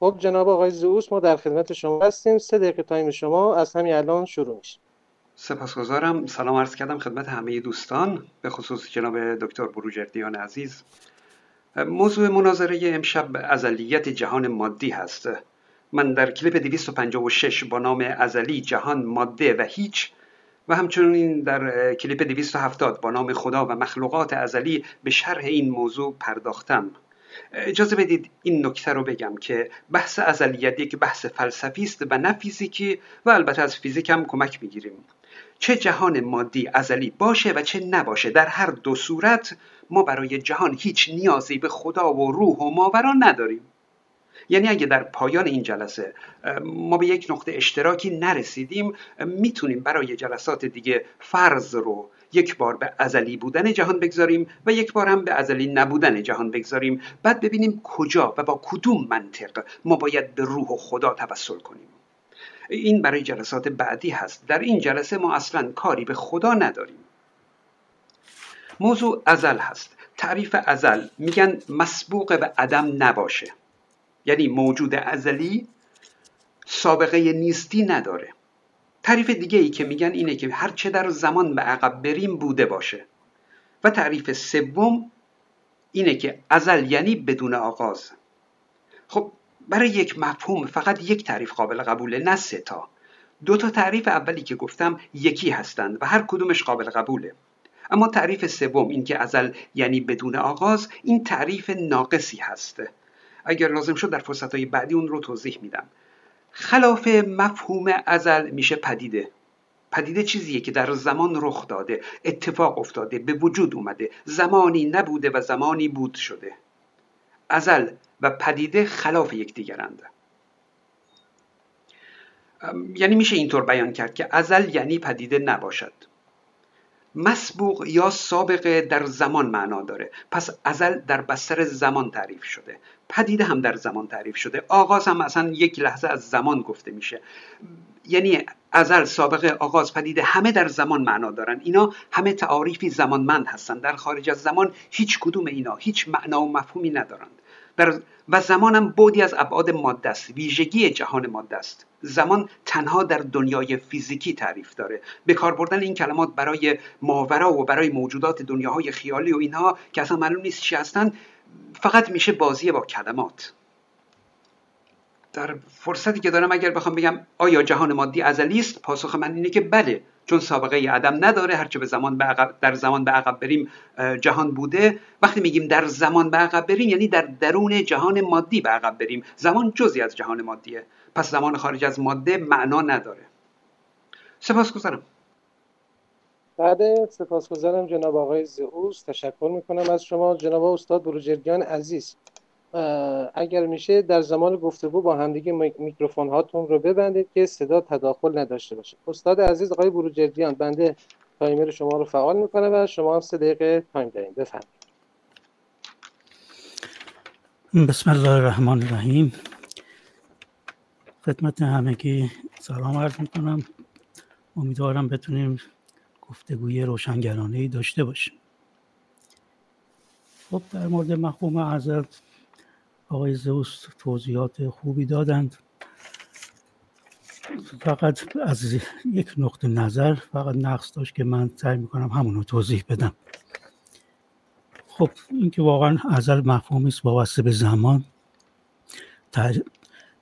خب جناب آقای زئوس ما در خدمت شما هستیم. سه دقیقه تایم شما از همین الان شروع میشه. سپاسگزارم. سلام عرض کردم خدمت همه دوستان به خصوص جناب دکتر بروجردیان عزیز. موضوع مناظره امشب ازلیت جهان مادی هست. من در کلیپ 256 با نام ازلی جهان ماده و هیچ و همچنین در کلیپ 270 با نام خدا و مخلوقات ازلی به شرح این موضوع پرداختم. اجازه بدید این نکته رو بگم که بحث ازلیت یک بحث فلسفی است و نه فیزیکی و البته از فیزیک هم کمک می‌گیریم. چه جهان مادی ازلی باشه و چه نباشه در هر دو صورت ما برای جهان هیچ نیازی به خدا و روح و ماورا نداریم. یعنی اگه در پایان این جلسه ما به یک نقطه اشتراکی نرسیدیم می‌تونیم برای جلسات دیگه فرض رو یک بار به ازلی بودن جهان بگذاریم و یک بار هم به ازلی نبودن جهان بگذاریم. بعد ببینیم کجا و با کدوم منطق ما باید به روح و خدا توسل کنیم. این برای جلسات بعدی هست. در این جلسه ما اصلا کاری به خدا نداریم. موضوع ازل هست. تعریف ازل میگن مسبوق به عدم نباشه. یعنی موجود ازلی سابقه نیستی نداره. تعریف دیگه ای که میگن اینه که هرچه در زمان به عقب بریم بوده باشه. و تعریف سوم اینه که ازل یعنی بدون آغاز. خب برای یک مفهوم فقط یک تعریف قابل قبوله نه سه تا. دو تا تعریف اولی که گفتم یکی هستند و هر کدومش قابل قبوله. اما تعریف سوم این که ازل یعنی بدون آغاز این تعریف ناقصی هست. اگر لازم شد در فرصت های بعدی اون رو توضیح میدم. خلاف مفهوم ازل میشه پدیده. پدیده چیزیه که در زمان رخ داده اتفاق افتاده به وجود اومده. زمانی نبوده و زمانی بود شده. ازل و پدیده خلاف یکدیگرند. یعنی میشه اینطور بیان کرد که ازل یعنی پدیده نباشد. مسبوق یا سابقه در زمان معنا داره. پس ازل در بستر زمان تعریف شده. پدیده هم در زمان تعریف شده. آغاز هم اصلا یک لحظه از زمان گفته میشه. یعنی ازل سابقه آغاز پدیده همه در زمان معنا دارن. اینا همه تعاریفی زمانمند هستند در خارج از زمان هیچ کدوم اینا هیچ معنا و مفهومی ندارند در و زمانم بودی از ابعاد ماده است. ویژگی جهان ماده است. زمان تنها در دنیای فیزیکی تعریف داره. به کار بردن این کلمات برای ماورا و برای موجودات دنیاهای خیالی و اینها که اصلا معلوم نیست چی هستن فقط میشه بازی با کلمات. در فرصتی که دارم اگر بخوام بگم آیا جهان مادی ازلی است پاسخ من اینه که بله. چون سابقه عدم نداره هرچه به زمان به عقب در زمان به عقب بریم جهان بوده. وقتی میگیم در زمان به عقب بریم یعنی در درون جهان مادی به عقب بریم. زمان جزی از جهان مادیه. پس زمان خارج از ماده معنا نداره. سپاسگزارم. بعد سپاسگزارم جناب آقای زئوس. تشکر می‌کنم از شما. جناب استاد بروجرگان عزیز. اگر میشه در زمان گفتگو با همدیگه میکروفون هاتون رو ببندید که صدا تداخل نداشته باشه. استاد عزیز آقای بروجردیان بنده timer شما رو فعال می‌کنه و شما هم سه دقیقه time دارین. بفرمایید. بسم الله الرحمن الرحیم. خدمت همگی سلام عرض می‌کنم. امیدوارم بتونیم گفتگوی روشنگرانه ای داشته باشیم. خب در مورد مفهوم ازل آقای زئوس توضیحات خوبی دادند. فقط از یک نقطه نظر فقط نقص داشت که من سعی می‌کنم همون رو توضیح بدم. خب اینکه واقعا ازل مفهومی است وابسته به زمان.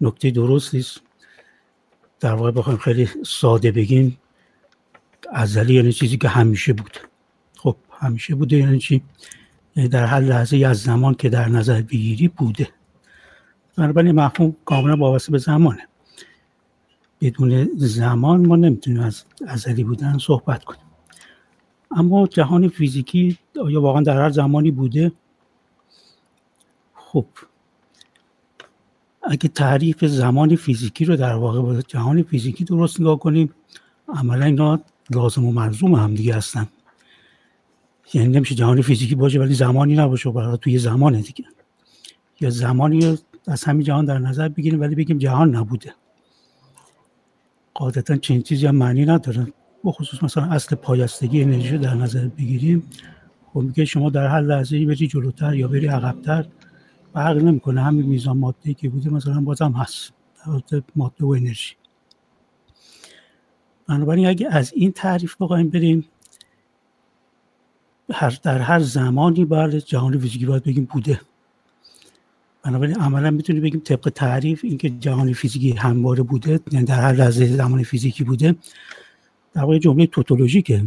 نکته درستی است در واقع بخوایم خیلی ساده بگیم ازلی یعنی چیزی که همیشه بود. خب همیشه بوده یعنی چی؟ یعنی در هر لحظه از زمان که در نظر بگیری بوده. بنابراین مفهوم کاملا وابسته به زمانه. بدون زمان ما نمی‌تونیم از ازلی بودن صحبت کنیم. اما جهان فیزیکی آیا واقعا در هر زمانی بوده؟ خب اگه تعریف زمان فیزیکی رو در واقع با جهان فیزیکی درست نگاه کنیم عملا اینا لازم و مرزوم هم دیگه هستن. یعنی نمیشه جهان فیزیکی باشه ولی زمانی نباشه برای توی زمان دیگه. یا زمانی از همین جهان در نظر بگیریم ولی بگیم جهان نبوده. قاعدتا چنین چیزی هم معنی نداره. بخصوص مثلا اصل پایستگی انرژی در نظر بگیریم. خب میگه شما در هر لحظه بری جلوتر یا بری عقبتر فرق نمی‌کنه. همین میزان ماده که بوده مثلا بازم هست. در ماده و انرژی. بنابراین اگه از این تعریف بخوایم بریم هر در هر زمانی باید جهان فیزیکی باید بگیم بوده. بنابراین عملا می‌تونیم بگیم طبق تعریف اینکه جهان فیزیکی همواره بوده یعنی در هر لحظه زمان فیزیکی بوده در واقع جمله توتولوژیکه.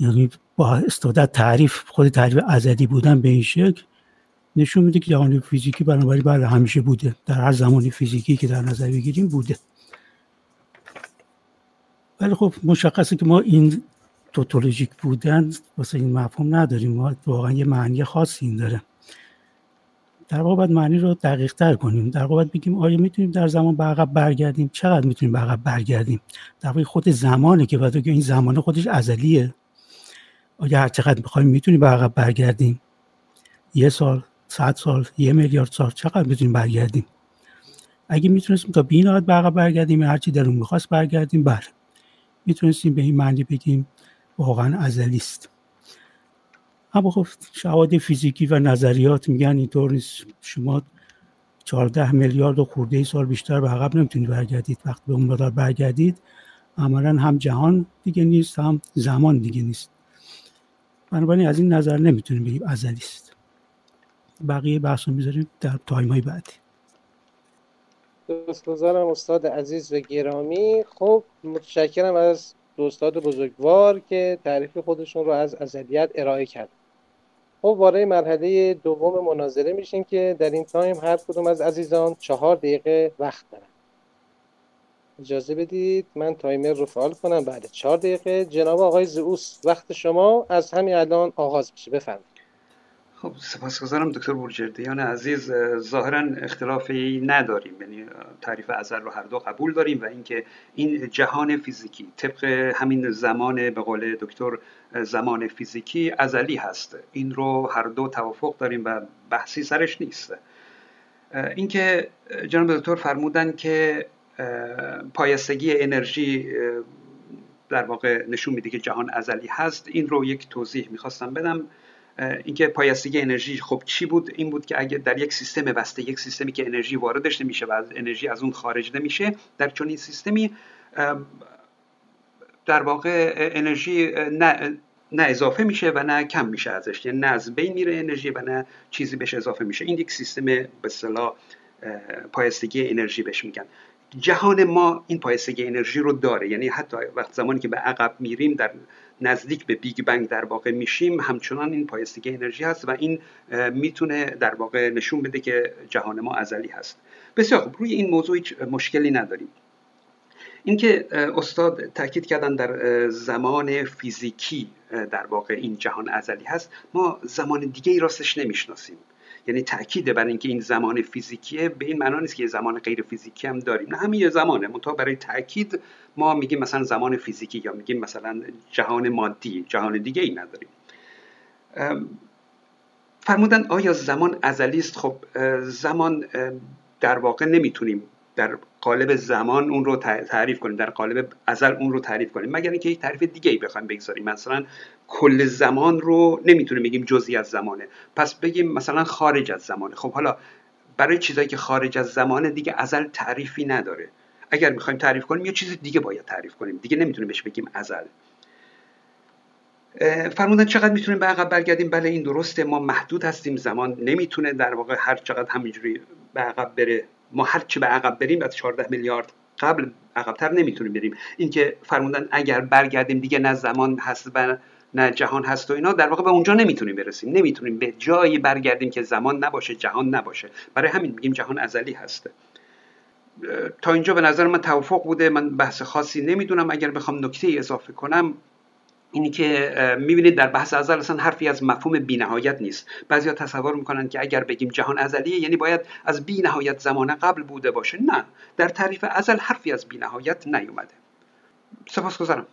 یعنی با استادت تعریف خود تعریف ازدی بودن به این شکل نشون میده که جهان فیزیکی بنابراین بله همیشه بوده. در هر زمان فیزیکی که در نظر بگیریم بوده. ولی خب مشخصه که ما این توتولوژیک بودن واسه این مفهوم نداریم. ما واقعا یه معنی خاصی این داره. در واقع باید معنی رو دقیق تر کنیم. در واقع بگیم آیا می‌تونیم در زمان به عقب برگردیم؟ چقدر می‌تونیم به عقب برگردیم؟ در واقع خود زمانه که باید این زمان خودش ازلیه. آیا هر چقدر بخوایم می‌تونیم به عقب برگردیم؟ یه سال صد سال یه میلیارد سال چقدر می‌تونیم برگردیم؟ اگه می‌تونستیم تا بین به عقب برگردیم هرچی درون می‌خواست برگردیم بله. می‌تونستیم به این معنی بگیم واقعا ازلی است اما خب شواهد فیزیکی و نظریات میگن اینطور نیست. شما 14 میلیارد و خورده سال بیشتر به عقب نمی‌تونید برگردید. وقتی به اون مقدار برگردید عملا هم جهان دیگه نیست هم زمان دیگه نیست. بنابراین از این نظر نمی‌تونیم بگیم ازلی است. بقیه بحث رو می‌ذاریم در time های بعدی. گذارم استاد عزیز و گرامی خب متشکرم از دو استاد بزرگوار که تعریف خودشون رو از ازلیت ارائه کرد خب وارد مرحله دوم مناظره میشیم که در این time هر کدوم از عزیزان چهار دقیقه وقت دارن. اجازه بدید من timer رو فعال کنم. بعد چهار دقیقه. جناب آقای زئوس وقت شما از همین الان آغاز میشه. بفرمایید. خب سپاسگزارم دکتر بورجردیان عزیز. ظاهرا اختلافی نداریم. یعنی تعریف ازل رو هر دو قبول داریم و اینکه این جهان فیزیکی طبق همین زمان به قول دکتر زمان فیزیکی ازلی هست. این رو هر دو توافق داریم و بحثی سرش نیست. اینکه جناب دکتر فرمودن که پایستگی انرژی در واقع نشون میده که جهان ازلی هست این رو یک توضیح می‌خواستم بدم. اینکه پایستگی انرژی خب چی بود؟ این بود که اگر در یک سیستم بسته یک سیستمی که انرژی واردش نمیشه و از انرژی از اون خارج نمیشه در چنین سیستمی در واقع انرژی نه نه اضافه میشه و نه کم میشه ازش. یعنی نه از بین میره انرژی و نه چیزی بهش اضافه میشه. این یک سیستم به اصطلاح پایستگی انرژی بهش میگن. جهان ما این پایستگی انرژی رو داره. یعنی حتی وقت زمانی که به عقب میریم در نزدیک به بیگ بنگ در واقع میشیم همچنان این پایستگی انرژی هست و این می‌تونه در واقع نشون بده که جهان ما ازلی هست. بسیار خوب. روی این موضوع هیچ مشکلی نداریم. اینکه استاد تاکید کردن در زمان فیزیکی در واقع این جهان ازلی هست ما زمان دیگه ای راستش نمی‌شناسیم. یعنی تاکید بر اینکه این زمان فیزیکیه به این معنا نیست که زمان غیر فیزیکی هم داریم. نه همین یه زمانه. منتها برای تاکید ما میگیم مثلا زمان فیزیکی یا میگیم مثلا جهان مادی جهان دیگه ای نداریم فرمودن آیا زمان ازلی است؟ خب زمان در واقع نمی‌تونیم در قالب زمان اون رو تعریف کنیم در قالب ازل اون رو تعریف کنیم. مگر اینکه یک تعریف دیگه ای بخوایم بگذاریم. مثلا کل زمان رو نمی‌تونیم بگیم جزئی از زمانه. پس بگیم مثلا خارج از زمانه. خب حالا برای چیزایی که خارج از زمانه دیگه ازل تعریفی نداره. اگر می‌خوایم تعریف کنیم یه چیز دیگه باید تعریف کنیم. دیگه نمی‌تونیم بهش بگیم ازل. فرمودن چقدر می‌تونیم به عقب برگردیم؟ بله این درسته. ما محدود هستیم. زمان نمی‌تونه در واقع هر چقدر همینجوری به عقب بره. ما هر چی به عقب بریم از 14 میلیارد قبل عقبتر نمی‌تونیم بریم. اینکه فرمودن اگر برگردیم دیگه نه زمان هست و نه جهان هست و اینا در واقع به اونجا نمی‌تونیم برسیم. نمی‌تونیم به جایی برگردیم که زمان نباشه جهان نباشه. برای همین میگیم جهان ازلی هست. تا اینجا به نظر من توافق بوده. من بحث خاصی نمی‌دونم. اگر بخوام نکته اضافه کنم اینی که می‌بینید در بحث ازل اصلا حرفی از مفهوم بینهایت نیست. بعضیا تصور می‌کنن که اگر بگیم جهان ازلیه یعنی باید از بینهایت زمان قبل بوده باشه. نه در تعریف ازل حرفی از بینهایت نیومده. سپاسگزارم.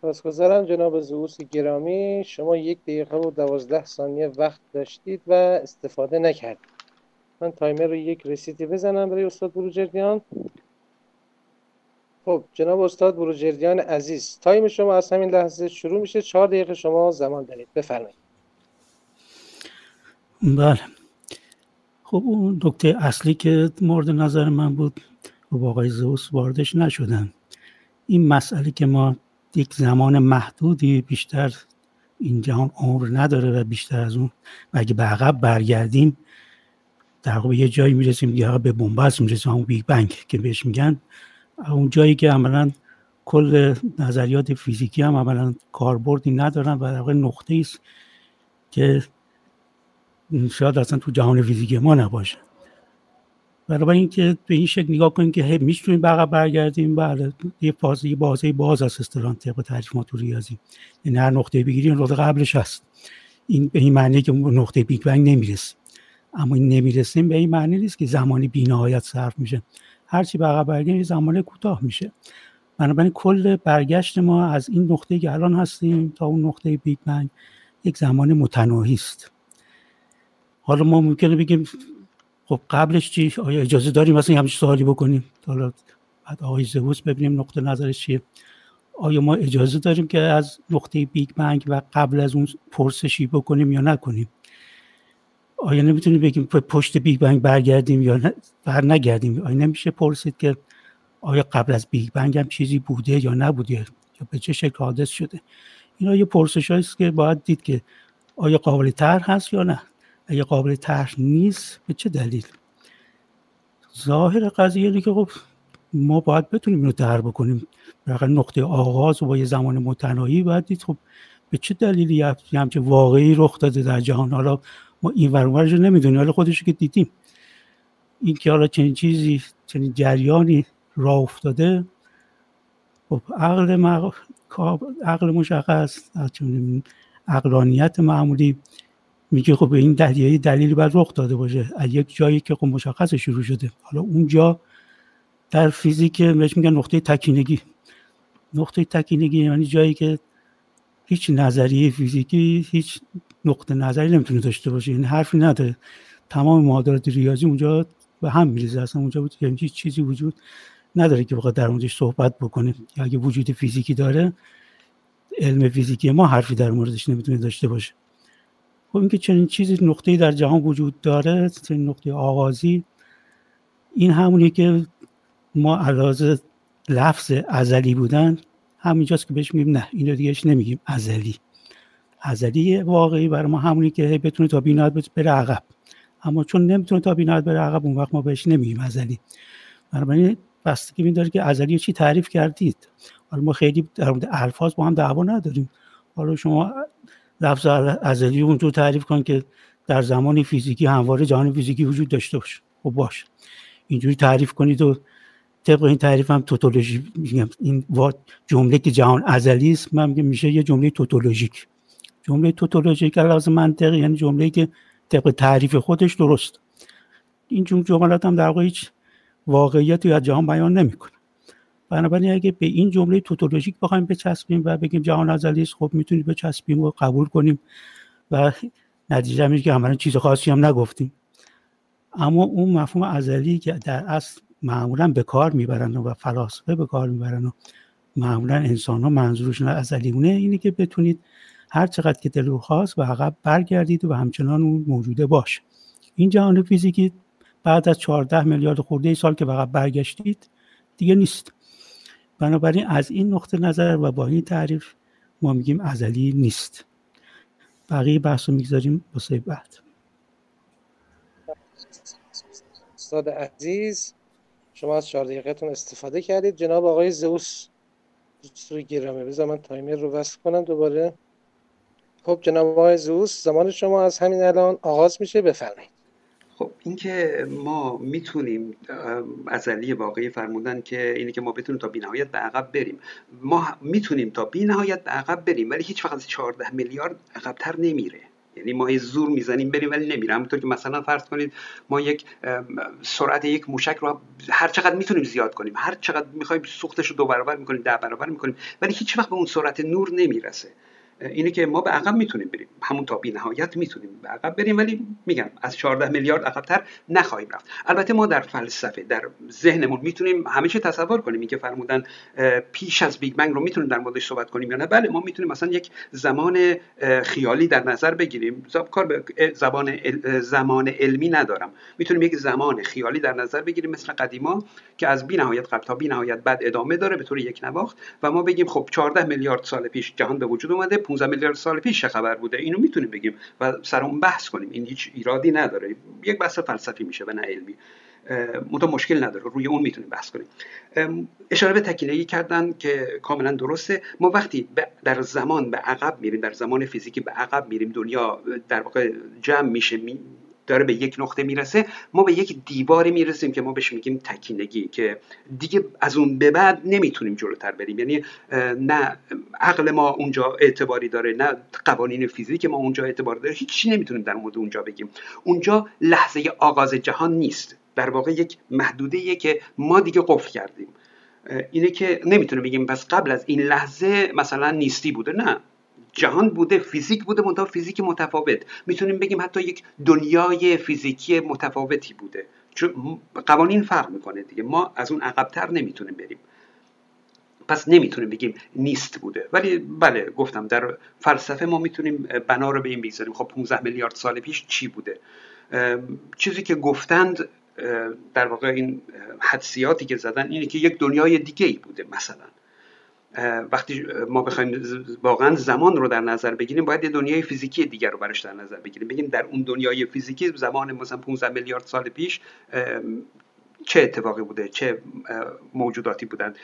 سپاسگزارم جناب زئوس گرامی. شما یک دقیقه و دوازده ثانیه وقت داشتید و استفاده نکردید. من timer رو یک reset ی بزنم برای استاد بروجردیان. خب جناب استاد بروجردیان عزیز time شما از همین لحظه شروع میشه. چهار دقیقه شما زمان دارید. بفرمایید. بله. خب اون نکته اصلی که مورد نظر من بود و با آقای زئوس واردش نشدن. این مسئله که ما یک زمان محدودی بیشتر این جهان عمر نداره و بیشتر از اون و اگه به عقب برگردیم در یه جایی می‌رسیم یا به بنبست می‌رسیم. همون بیگ بنگ که بهش میگن. اون جایی که عملا کل نظریات فیزیکی هم عملا کاربردی ندارن و در واقع نقطه است که شاید اصلا تو جهان فیزیکی ما نباشه. برای اینکه به این شکل نگاه کنیم که می‌تونیم به برگردیم بله یه فاز یه بازه باز از استران طبق تو ریاضی. یعنی هر نقطه بگیریم نقطه قبلش هست. این به این معنی که نقطه بیگ بنگ نمی‌رسیم اما این نمی‌رسیم به این معنی نیست که زمانی بینهایت صرف میشه. هرچی به عقب برگردیم زمان کوتاه میشه. بنابراین کل برگشت ما از این نقطه که الان هستیم تا اون نقطه بیگ بنگ یک زمان متناهی است. حالا ما ممکنه بگیم خب قبلش چی؟ آیا اجازه داریم مثلا همچین سوالی بکنیم؟ حالا بعد آقای زئوس ببینیم نقطه نظرش چیه. آیا ما اجازه داریم که از نقطه بیگ بنگ و قبل از اون پرسشی بکنیم یا نکنیم؟ آیا نمی‌تونیم بگیم پشت بیگ بنگ برگردیم یا بر نگردیم. آیا نمیشه پرسید که آیا قبل از بیگ بنگ هم چیزی بوده یا نبوده یا به چه شکل حادث شده؟ اینا یه پرسش است که باید دید که آیا قابل طرح هست یا نه. اگه قابل طرح نیست به چه دلیل؟ ظاهر قضیه اینه که خب ما باید بتونیم اینو در بکنیم. برای نقطه آغاز و با یه زمان متناهی باید دید. خب به چه دلیلی همچه واقعی رخ داده در جهان؟ حالا ما این ورورش رو نمی‌دونیم. حالا خودش که دیدیم. این که حالا چنین چیزی چنین جریانی راه افتاده خب عقل, عقل مشخص عقلانیت معمولی میگه خب این دلیلی دلیلی باید رخ داده باشه. از یک جایی که خب مشخص شروع شده. حالا اونجا در فیزیک بهش میگن نقطه تکینگی. نقطه تکینگی یعنی جایی که هیچ نظریه فیزیکی هیچ نقطه نظری نمی‌تونه داشته باشه. یعنی حرفی نداره. تمام معادلات ریاضی اونجا به هم میریزه. اصلا اونجا بود یعنی هیچ چیزی وجود نداره که بخواد در اونجاش صحبت بکنه. یا اگه وجود فیزیکی داره علم فیزیکی ما حرفی در موردش نمی‌تونه داشته باشه. خب اینکه چنین چیزی نقطه در جهان وجود داره چنین نقطه آغازی این همونی که ما علاوه لفظ ازلی بودن همینجاست که بهش میگیم نه اینو دیگهش نمیگیم. ازلی. ازلی واقعی برای ما همونی که بتونه تا بینات بره عقب. اما چون نمی‌تونه تا بینات بره عقب اون وقت ما بهش نمیگیم ازلی. بنابراین بستگی این داره که ازلی چی تعریف کردید؟ حالا ما خیلی در مورد الفاظ با هم دعوا نداریم. حالا شما لفظ ازلی اونجور تعریف کن که در زمان فیزیکی همواره جهان فیزیکی وجود داشته باشه خب باش. اینجوری تعریف کنید و طبق این تعریف هم توتولوژی میگم. این جمله که جهان ازلی است من میگم میشه یه جمله توتولوژیک. جمله توتولوژیک علاوه منطقی یعنی جمله که طبق تعریف خودش درست. این جملات هم در واقع هیچ واقعیتی از جهان بیان نمی‌کنه. بنابراین اگه به این جمله توتولوژیک بخوایم بچسبیم و بگیم جهان ازلی است خب می‌تونیم بچسبیم و قبول کنیم و نتیجه میشه که چیز خاصی هم نگفتیم. اما اون مفهوم ازلی که در اصل معمولا به کار می‌برن و فلاسفه به کار می‌برن و معمولا انسان ها منظورشون ازلیونه اینه که بتونید هر چقدر که دلو خواست و عقب برگردید و همچنان اون موجوده باشه. این جهان فیزیکی بعد از 14 میلیارد خورده سال که عقب برگشتید دیگه نیست. بنابراین از این نقطه نظر و با این تعریف ما میگیم ازلی نیست. بقیه بحث رو می‌گذاریم واسه بعد. استاد عزیز شما از چهار دقیقتون استفاده کردید. جناب آقای زوس روی گیرمه بذار من تایمر رو وصل کنم دوباره. خب جناب آقای زوس زمان شما از همین الان آغاز میشه. بفرمایید. خب اینکه ما می‌تونیم ازلی واقعی فرمودن که اینه که ما بتونیم تا بینهایت به عقب بریم. ما می‌تونیم تا بینهایت به عقب بریم ولی هیچ وقت 14 میلیارد عقبتر نمیره. یعنی ما زور می‌زنیم بریم ولی نمیره همونطور که مثلا فرض کنید ما یک سرعت یک موشک رو هر چقدر می‌تونیم زیاد کنیم هر چقدر می‌خوایم سوختش رو دو برابر می‌کنیم ده برابر می‌کنیم ولی هیچ وقت به اون سرعت نور نمی‌رسه. اینه که ما به عقب می‌تونیم بریم. همون تا بی نهایت می‌تونیم به عقب بریم ولی میگم از 14 میلیارد عقبتر نخواهیم رفت. البته ما در فلسفه در ذهنمون می‌تونیم همیشه تصور کنیم. اینکه فرمودن پیش از بیگ بنگ رو می‌تونیم در موردش صحبت کنیم یا نه؟ بله ما می‌تونیم مثلا یک زمان خیالی در نظر بگیریم. کار به زبان زمان علمی ندارم. می‌تونیم یک زمان خیالی در نظر بگیریم مثل قدیما که از بی نهایت قبل تا بی نهایت بعد ادامه داره به طور یک نواخت و ما بگیم خب 14 میلیارد سال پیش جهان به وجود اومده 15 میلیارد سال پیش چه خبر بوده؟ اینو می‌تونیم بگیم و سر اون بحث کنیم. این هیچ ایرادی نداره. یک بحث فلسفی میشه و نه علمی. منتها مشکل نداره. روی اون می‌تونیم بحث کنیم. اشاره به تکینگی کردن که کاملا درسته. ما وقتی در زمان به عقب میریم در زمان فیزیکی به عقب میریم دنیا در واقع جمع میشه داره به یک نقطه می‌رسه ما به یک دیواری می‌رسیم که ما بهش میگیم تکینگی که دیگه از اون به بعد نمی‌تونیم جلوتر بریم. یعنی نه عقل ما اونجا اعتباری داره نه قوانین فیزیک ما اونجا اعتبار داره هیچی نمی‌تونیم در مورد اونجا بگیم. اونجا لحظه آغاز جهان نیست. در واقع یک محدوده که ما دیگه قفل کردیم. اینه که نمی‌تونیم بگیم پس قبل از این لحظه مثلا نیستی بوده نه. جهان بوده فیزیک بوده منتها فیزیک متفاوت. می‌تونیم بگیم حتی یک دنیای فیزیکی متفاوتی بوده. چون قوانین فرق می‌کنه دیگه. ما از اون عقبتر نمی‌تونیم بریم. پس نمی‌تونیم بگیم نیست بوده. ولی بله گفتم در فلسفه ما می‌تونیم بنا رو به این بگذاریم. خب 15 میلیارد سال پیش چی بوده؟ چیزی که گفتند در واقع این حدسیاتی که زدن اینه که یک دنیای دیگه ای بوده مثلا. وقتی ما بخوایم واقعا زمان رو در نظر بگیریم باید یه دنیای فیزیکی دیگر رو برش در نظر بگیریم. بگیم در اون دنیای فیزیکی زمان مثلا 15 میلیارد سال پیش چه اتفاقی بوده؟ چه موجوداتی بودند؟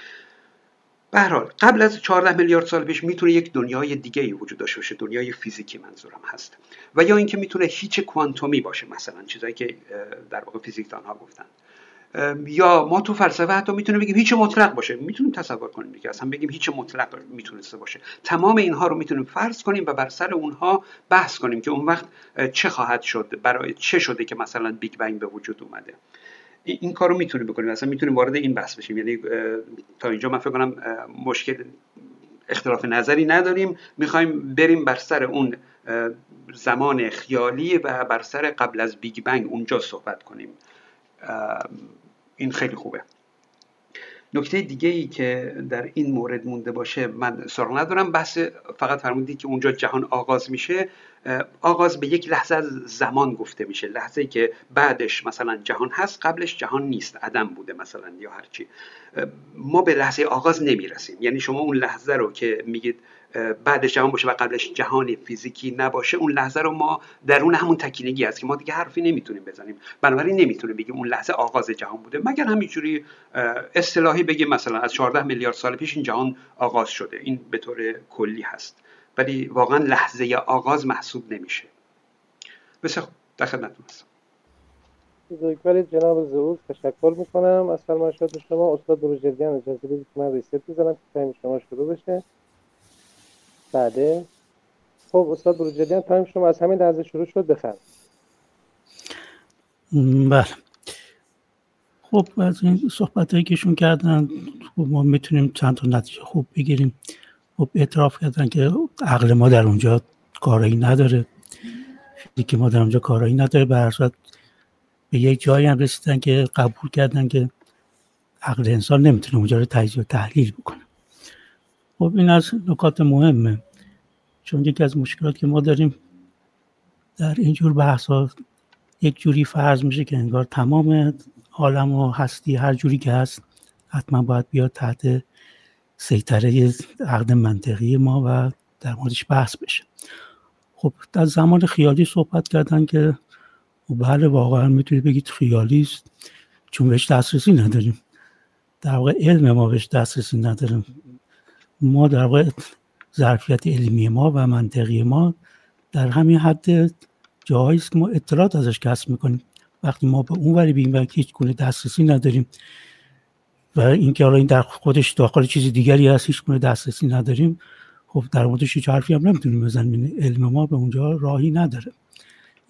به قبل از 14 میلیارد سال پیش می‌تونه یک دنیای دیگه ای وجود داشته باشه. دنیای فیزیکی منظورم هست. و یا اینکه می‌تونه هیچ کوانتومی باشه مثلا چیزایی که در واقع فیزیکدان ها گفتن. یا ما تو فلسفه حتی می‌تونیم بگیم هیچ مطلق باشه. می‌تونیم تصور کنیم دیگه. اصلا بگیم هیچ مطلق می‌تونسته باشه. تمام اینها رو می‌تونیم فرض کنیم و بر سر اونها بحث کنیم که اون وقت چه خواهد شد برای چه شده که مثلا بیگ بنگ به وجود اومده. این کار رو می‌تونیم بکنیم. اصلا می‌تونیم وارد این بحث بشیم. یعنی تا اینجا من فکر کنم مشکل اختلاف نظری نداریم. می‌خوایم بریم بر سر اون زمان خیالی و بر سر قبل از بیگ بنگ اونجا صحبت کنیم. این خیلی خوبه. نکته دیگه ای که در این مورد مونده باشه من سراغ ندارم. بحث فقط فرمودید که اونجا جهان آغاز میشه. آغاز به یک لحظه از زمان گفته میشه. لحظه که بعدش مثلا جهان هست قبلش جهان نیست. عدم بوده مثلا یا هرچی. ما به لحظه آغاز نمی‌رسیم. یعنی شما اون لحظه رو که میگید بعدش جهان باشه و قبلش جهان فیزیکی نباشه اون لحظه رو ما درون همون تکینگی است که ما دیگه حرفی نمی‌تونیم بزنیم. بنابراین نمی‌تونیم بگیم اون لحظه آغاز جهان بوده. مگر همینجوری اصطلاحی بگیم مثلا از 14 میلیارد سال پیش این جهان آغاز شده. این به طور کلی هست. ولی واقعا لحظه آغاز محسوب نمیشه. بسیار خوب. در خدمتتون هستم. بزرگوار جناب زئوس تشکر می‌کنم. از فرمایشات شما استاد بروجردیان اجازه بدید من reset بزنم که time شما شروع بشه. بعده خب استاد بروجردیان time شما از همین لحظه شروع شد بخیر بله. خب از این صحبت هایی کهشون کردن خب ما می‌تونیم چند تا نتیجه خوب بگیریم. خب اعتراف کردن که عقل ما در اونجا کارایی نداره. فیزیک ما در اونجا کارایی نداره. به به یک جایی هم رسیدن که قبول کردن که عقل انسان نمی‌تونه اونجا رو تجزیه و تحلیل بکنه. خب این از نکات مهمه. چون یکی از مشکلات که ما داریم در اینجور بحث ها یک جوری فرض میشه که انگار تمام عالم و هستی هر جوری که هست حتما باید بیاد تحت سیطره عقد منطقی ما و در موردش بحث بشه. خب در زمان خیالی صحبت کردن که بله واقعا می‌تونید بگید خیالی است چون بهش دسترسی نداریم. در واقع علم ما بهش دسترسی نداریم ما در واقع ظرفیت علمی ما و منطقی ما در همین حد جاهایی است که ما اطلاعات ازش کسب می‌کنیم. وقتی ما به اون وری بیم و هیچ گونه دسترسی نداریم و اینکه حالا این در خودش داخل چیز دیگری هست هیچ گونه دسترسی نداریم خب در موردش هیچ حرفی هم نمی‌تونیم بزنیم. علم ما به اونجا راهی نداره.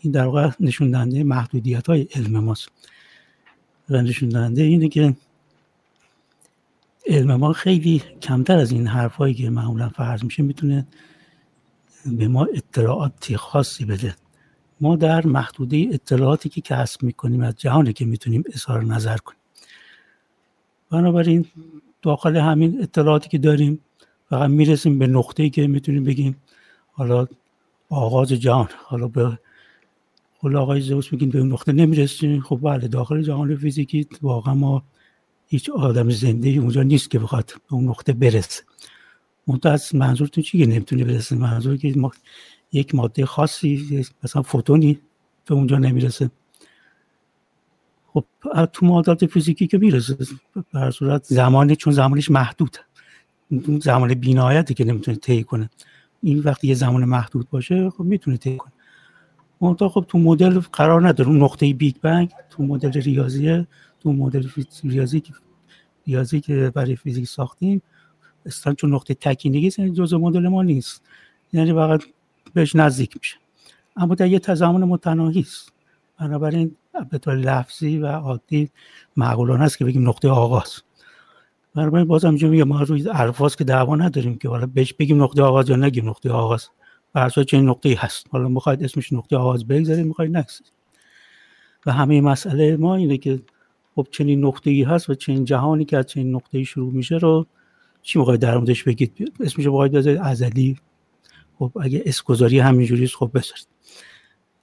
این در واقع نشون دهنده محدودیت های علم ماست. و نشون دهنده اینه که علم ما خیلی کمتر از این حرفهایی که معمولا فرض میشه می‌تونه به ما اطلاعاتی خاصی بده. ما در محدوده اطلاعاتی که کسب می‌کنیم از جهانی که می‌تونیم اظهار نظر کنیم. بنابراین داخل همین اطلاعاتی که داریم فقط می‌رسیم به نقطه‌ای که می‌تونیم بگیم حالا آغاز جهان حالا به قول آقای زوس میگیم به اون نقطه نمی‌رسیم. خب بله داخل جهان فیزیکی واقعا ما هیچ آدم زنده اونجا نیست که بخواد اون نقطه برسه. منتها از منظورتون چیه نمی‌تونه برسه؟ منظور که ما یک ماده خاصی مثلا فوتونی به اونجا نمی‌رسه. خب تو معادلات فیزیکی که می‌رسه به صورت زمانی چون زمانش محدود. زمان بینایتی که نمی‌تونه طی کنه. این وقتی یه زمان محدود باشه خب می‌تونه طی کنه. منتها خب تو مدل قرار نداره. اون نقطه بیگ بنگ تو مدل ریاضیه تو مدل ریاضی ریاضی که برای فیزیک ساختیم اصلا چون نقطه تکینگی یعنی جزء مدل ما نیست. یعنی فقط بهش نزدیک میشه. اما در یه تزامن متناهی است. بنابراین به طور لفظی و عادی معقولانه است که بگیم نقطه آغاز. بنابراین بازم اینجا میگه ما روی الفاظ که دعوا نداریم که حالا بهش بگیم نقطه آغاز یا نگیم نقطه آغاز. بر چه نقطه هست. حالا می‌خواید اسمش نقطه آغاز بگذارید می‌خواید نگذارید و همه مسئله ما اینه که خب چنین نقطه ای هست و چنین جهانی که از چنین نقطه ای شروع میشه رو چی می‌خواید در موردش بگید؟ اسمش رو باید بذارید ازلی. خب اگه اسکوزاری همینجوری است خب بذارید.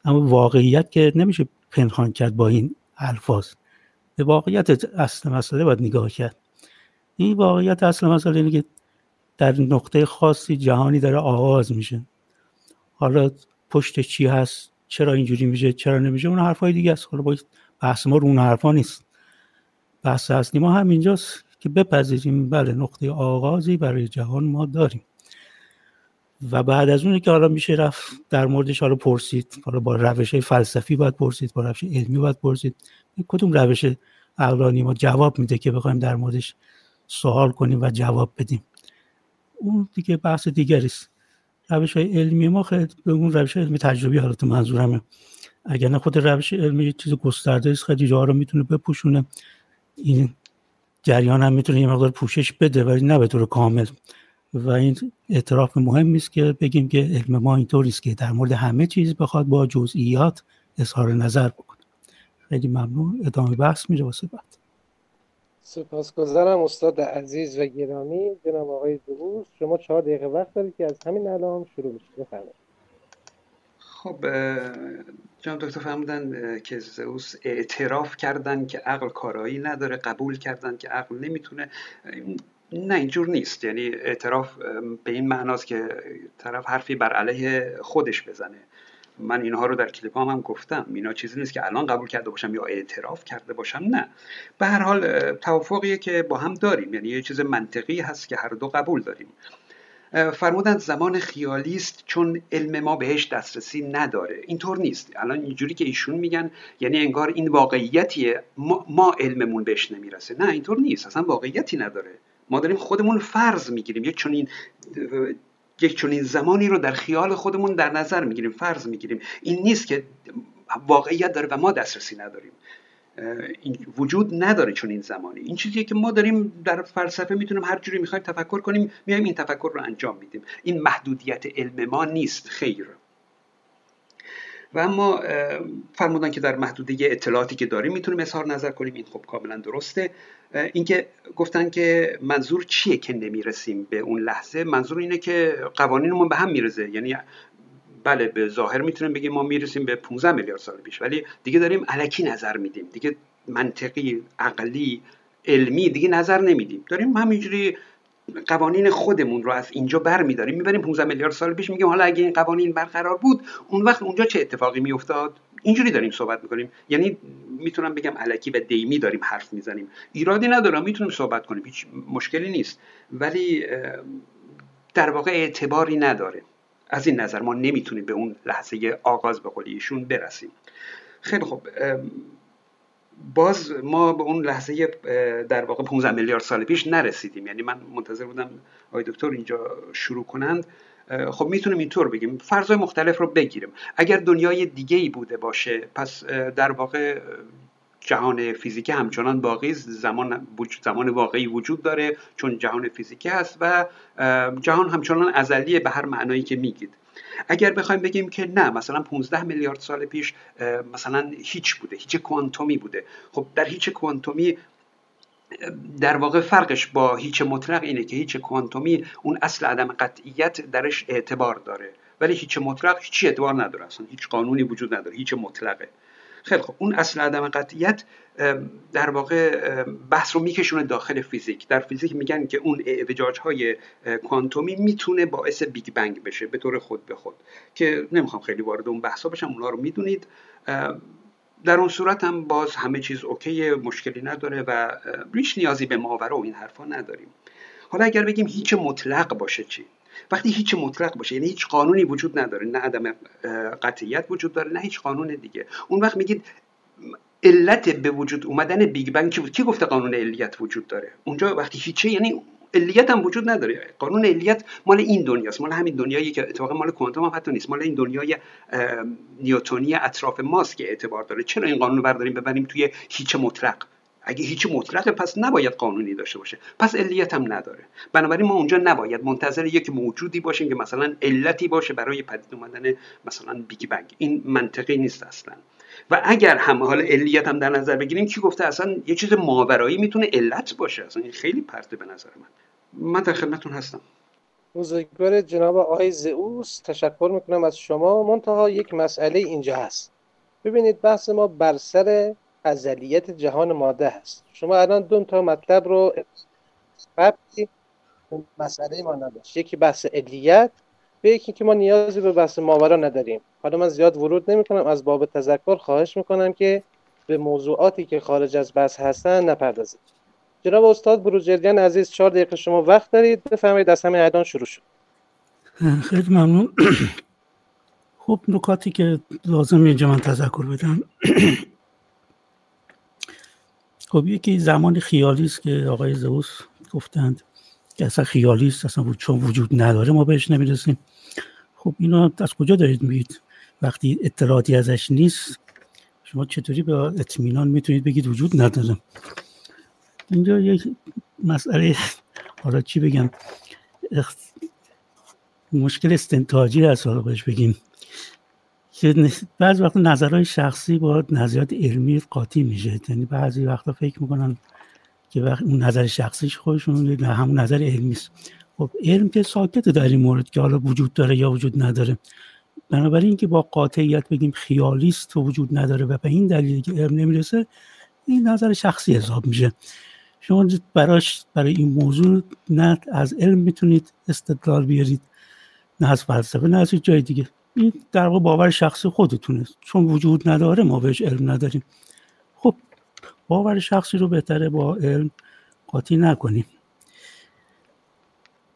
اما واقعیت که نمیشه پنهان کرد با این الفاظ. به واقعیت اصل مسئله باید نگاه کرد. این واقعیت اصل مسئله اینه که در نقطه خاصی جهانی داره آغاز میشه. حالا پشت چی هست؟ چرا اینجوری میشه؟ چرا نمیشه؟ اون حرفای دیگه است. حالا باید بحث ما رو اون حرفا نیست. بحث اصلی ما همینجاست که بپذیریم. بله نقطه آغازی برای جهان ما داریم. و بعد از اون که حالا میشه رفت در موردش حالا پرسید حالا با روش فلسفی باید پرسید با روش علمی باید پرسید. کدوم روش عقلانی ما جواب میده که بخوایم در موردش سوال کنیم و جواب بدیم؟ اون دیگه بحث دیگری است. روش های علمی ما خیلی به اون روش علمی تجربی حالت منظورمه. اگر نه خود روش علمی چیز گسترده است خیلی جاها رو می‌تونه بپوشونه. این جریان هم می‌تونه یه مقدار پوشش بده ولی نه به طور کامل. و این اعتراف مهم است که بگیم که علم ما اینطوری است که در مورد همه چیز بخواد با جزئیات اظهار نظر بکنه. خیلی ممنون. ادامه بحث میره واسه بعد. سپاسگزارم استاد عزیز و گرامی. جناب آقای دوست شما چهار دقیقه وقت دارید که از همین الان شروع بشید بفرمایید. خب جناب دکتر فرمودن که زئوس اعتراف کردن که عقل کارایی نداره قبول کردن که عقل نمی‌تونه نه اینجور نیست. یعنی اعتراف به این معناست که طرف حرفی بر علیه خودش بزنه. من اینها رو در کلیپ هم, هم گفتم. اینا چیزی نیست که الان قبول کرده باشم یا اعتراف کرده باشم نه. به هر حال توافقیه که با هم داریم. یعنی یه چیز منطقی هست که هر دو قبول داریم. فرمودن زمان خیالی است چون علم ما بهش دسترسی نداره. اینطور نیست. الان اینجوری که ایشون میگن یعنی انگار این واقعیتیه ما, ما علممون بهش نمی‌رسه. نه اینطور نیست. اصلا واقعیتی نداره. ما داریم خودمون فرض می‌گیریم. یک چنین یک چنین زمانی رو در خیال خودمون در نظر می‌گیریم فرض می‌گیریم. این نیست که واقعیت داره و ما دسترسی نداریم. وجود نداره چون این زمانی این چیزیه که ما داریم در فلسفه می‌تونیم هر جوری می‌خوایم تفکر کنیم میایم این تفکر رو انجام میدیم. این محدودیت علم ما نیست خیر. و اما فرمودن که در محدوده اطلاعاتی که داریم می‌تونیم اظهار نظر کنیم. این خب کاملا درسته. اینکه گفتن که منظور چیه که نمی‌رسیم به اون لحظه؟ منظور اینه که قوانینمون به هم میرزه یعنی بله به ظاهر می‌تونیم بگیم ما می‌رسیم به 15 میلیارد سال پیش ولی دیگه داریم علکی نظر میدیم. دیگه منطقی عقلی علمی دیگه نظر نمیدیم. داریم همینجوری قوانین خودمون رو از اینجا بر میداریم می‌بریم 15 میلیارد سال پیش میگیم حالا اگه این قوانین برقرار بود اون وقت اونجا چه اتفاقی میافتاد؟ اینجوری داریم صحبت می‌کنیم. یعنی می‌تونم بگم علکی و دیمی داریم حرف می‌زنیم. ایرادی ندارم می‌تونیم صحبت کنیم هیچ مشکلی نیست. ولی در واقع اعتباری نداره. از این نظر ما نمی‌تونیم به اون لحظه آغاز به قولیشون برسیم. خیلی خوب باز ما به اون لحظه در واقع 15 میلیارد سال پیش نرسیدیم. یعنی من منتظر بودم آقای دکتر اینجا شروع کنند. خب می‌تونیم اینطور بگیم فرضای مختلف رو بگیریم. اگر دنیای دیگه ای بوده باشه پس در واقع جهان فیزیکی همچنان باقی زمان زمان واقعی وجود داره چون جهان فیزیکی هست و جهان همچنان ازلیه به هر معنایی که میگید. اگر بخوایم بگیم که نه مثلا 15 میلیارد سال پیش مثلا هیچ بوده هیچ کوانتومی بوده. خب در هیچ کوانتومی در واقع فرقش با هیچ مطلق اینه که هیچ کوانتومی اون اصل عدم قطعیت درش اعتبار داره. ولی هیچ مطلق هیچی اعتبار نداره اصلا هیچ قانونی وجود نداره هیچ مطلقه. خیلی خب اون اصل عدم قطعیت در واقع بحث رو میکشونه داخل فیزیک. در فیزیک میگن که اون اعوجاج های کوانتومی می‌تونه باعث بیگ بنگ بشه به طور خود به خود. که نمی‌خوام خیلی وارد اون بحثا بشم اونا رو می‌دونید. در اون صورت هم باز همه چیز OK مشکلی نداره و ریش نیازی به ماورا و این حرفا نداریم. حالا اگر بگیم هیچ مطلق باشه چی؟ وقتی هیچ مطلق باشه یعنی هیچ قانونی وجود نداره نه عدم قطعیت وجود داره نه هیچ قانون دیگه. اون وقت میگید علت به وجود اومدن بیگ بنگ چی بود؟ کی گفته قانون علیت وجود داره؟ اونجا وقتی هیچه یعنی علیت هم وجود نداره. قانون علیت مال این دنیاست مال همین دنیایی که اتفاقا مال کوانتوم هم حتی نیست مال این دنیای نیوتونی اطراف ماست که اعتبار داره. چرا این قانون رو برداریم ببریم توی هیچ مطلق؟ اگه هیچ مطلقه پس نباید قانونی داشته باشه. پس علیت هم نداره. بنابراین ما اونجا نباید منتظر یک موجودی باشیم که مثلا علتی باشه برای پدید اومدن مثلا بیگ بنگ. این منطقی نیست اصلا. و اگر هم حال علیت هم در نظر بگیریم کی گفته اصلا یه چیز ماورایی می‌تونه علت باشه؟ اصلا این خیلی پرته به نظر من. من در خدمتتون هستم. بزرگوار جناب آقای زئوس تشکر می‌کنم از شما. منتها یک مسئله اینجا هست. ببینید بحث ما بر سر ازلیت جهان ماده هست. شما الان دو تا مطلب رو ربطی مسئله ما نداشت. یکی بحث علیت به یکی که ما نیازی به بحث ماورا نداریم. حالا من زیاد ورود نمی کنم از باب تذکر خواهش می‌کنم که به موضوعاتی که خارج از بحث هستن نپردازید. جناب استاد بروجردیان عزیز چهار دقیقه شما وقت دارید. بفرمایید از همین الان شروع شد. خیلی ممنون. خب نکاتی که لازم اینجا من تذکر بدم. خب یکی زمان خیالی است که آقای زوس گفتند که اصلا خیالی است اصلا چون وجود نداره ما بهش نمی‌رسیم. خب اینا از کجا دارید میگید؟ وقتی اطلاعاتی ازش نیست شما چطوری به اطمینان می‌تونید بگید وجود نداره؟ اینجا یک مسئله حالا چی بگم؟ مشکل استنتاجی هست حالا بهش بگیم. که بعضی وقت نظرهای شخصی با نظریات علمی قاطی میشه. یعنی بعضی وقتا فکر می‌کنن که وقت اون نظر شخصیش خودشون همون نظر علمی است خب علم که ساکته در این مورد که حالا وجود داره یا وجود نداره. بنابراین که با قاطعیت بگیم خیالیست و وجود نداره و به این دلیل که علم نمی‌رسه این نظر شخصی حساب میشه. شما براش برای این موضوع نه از علم می‌تونید استدلال بیارید نه از فلسفه نه از جای دیگه. این در واقع باور شخصی خودتونه. چون وجود نداره ما بهش علم نداریم. خب باور شخصی رو بهتره با علم قاطی نکنیم.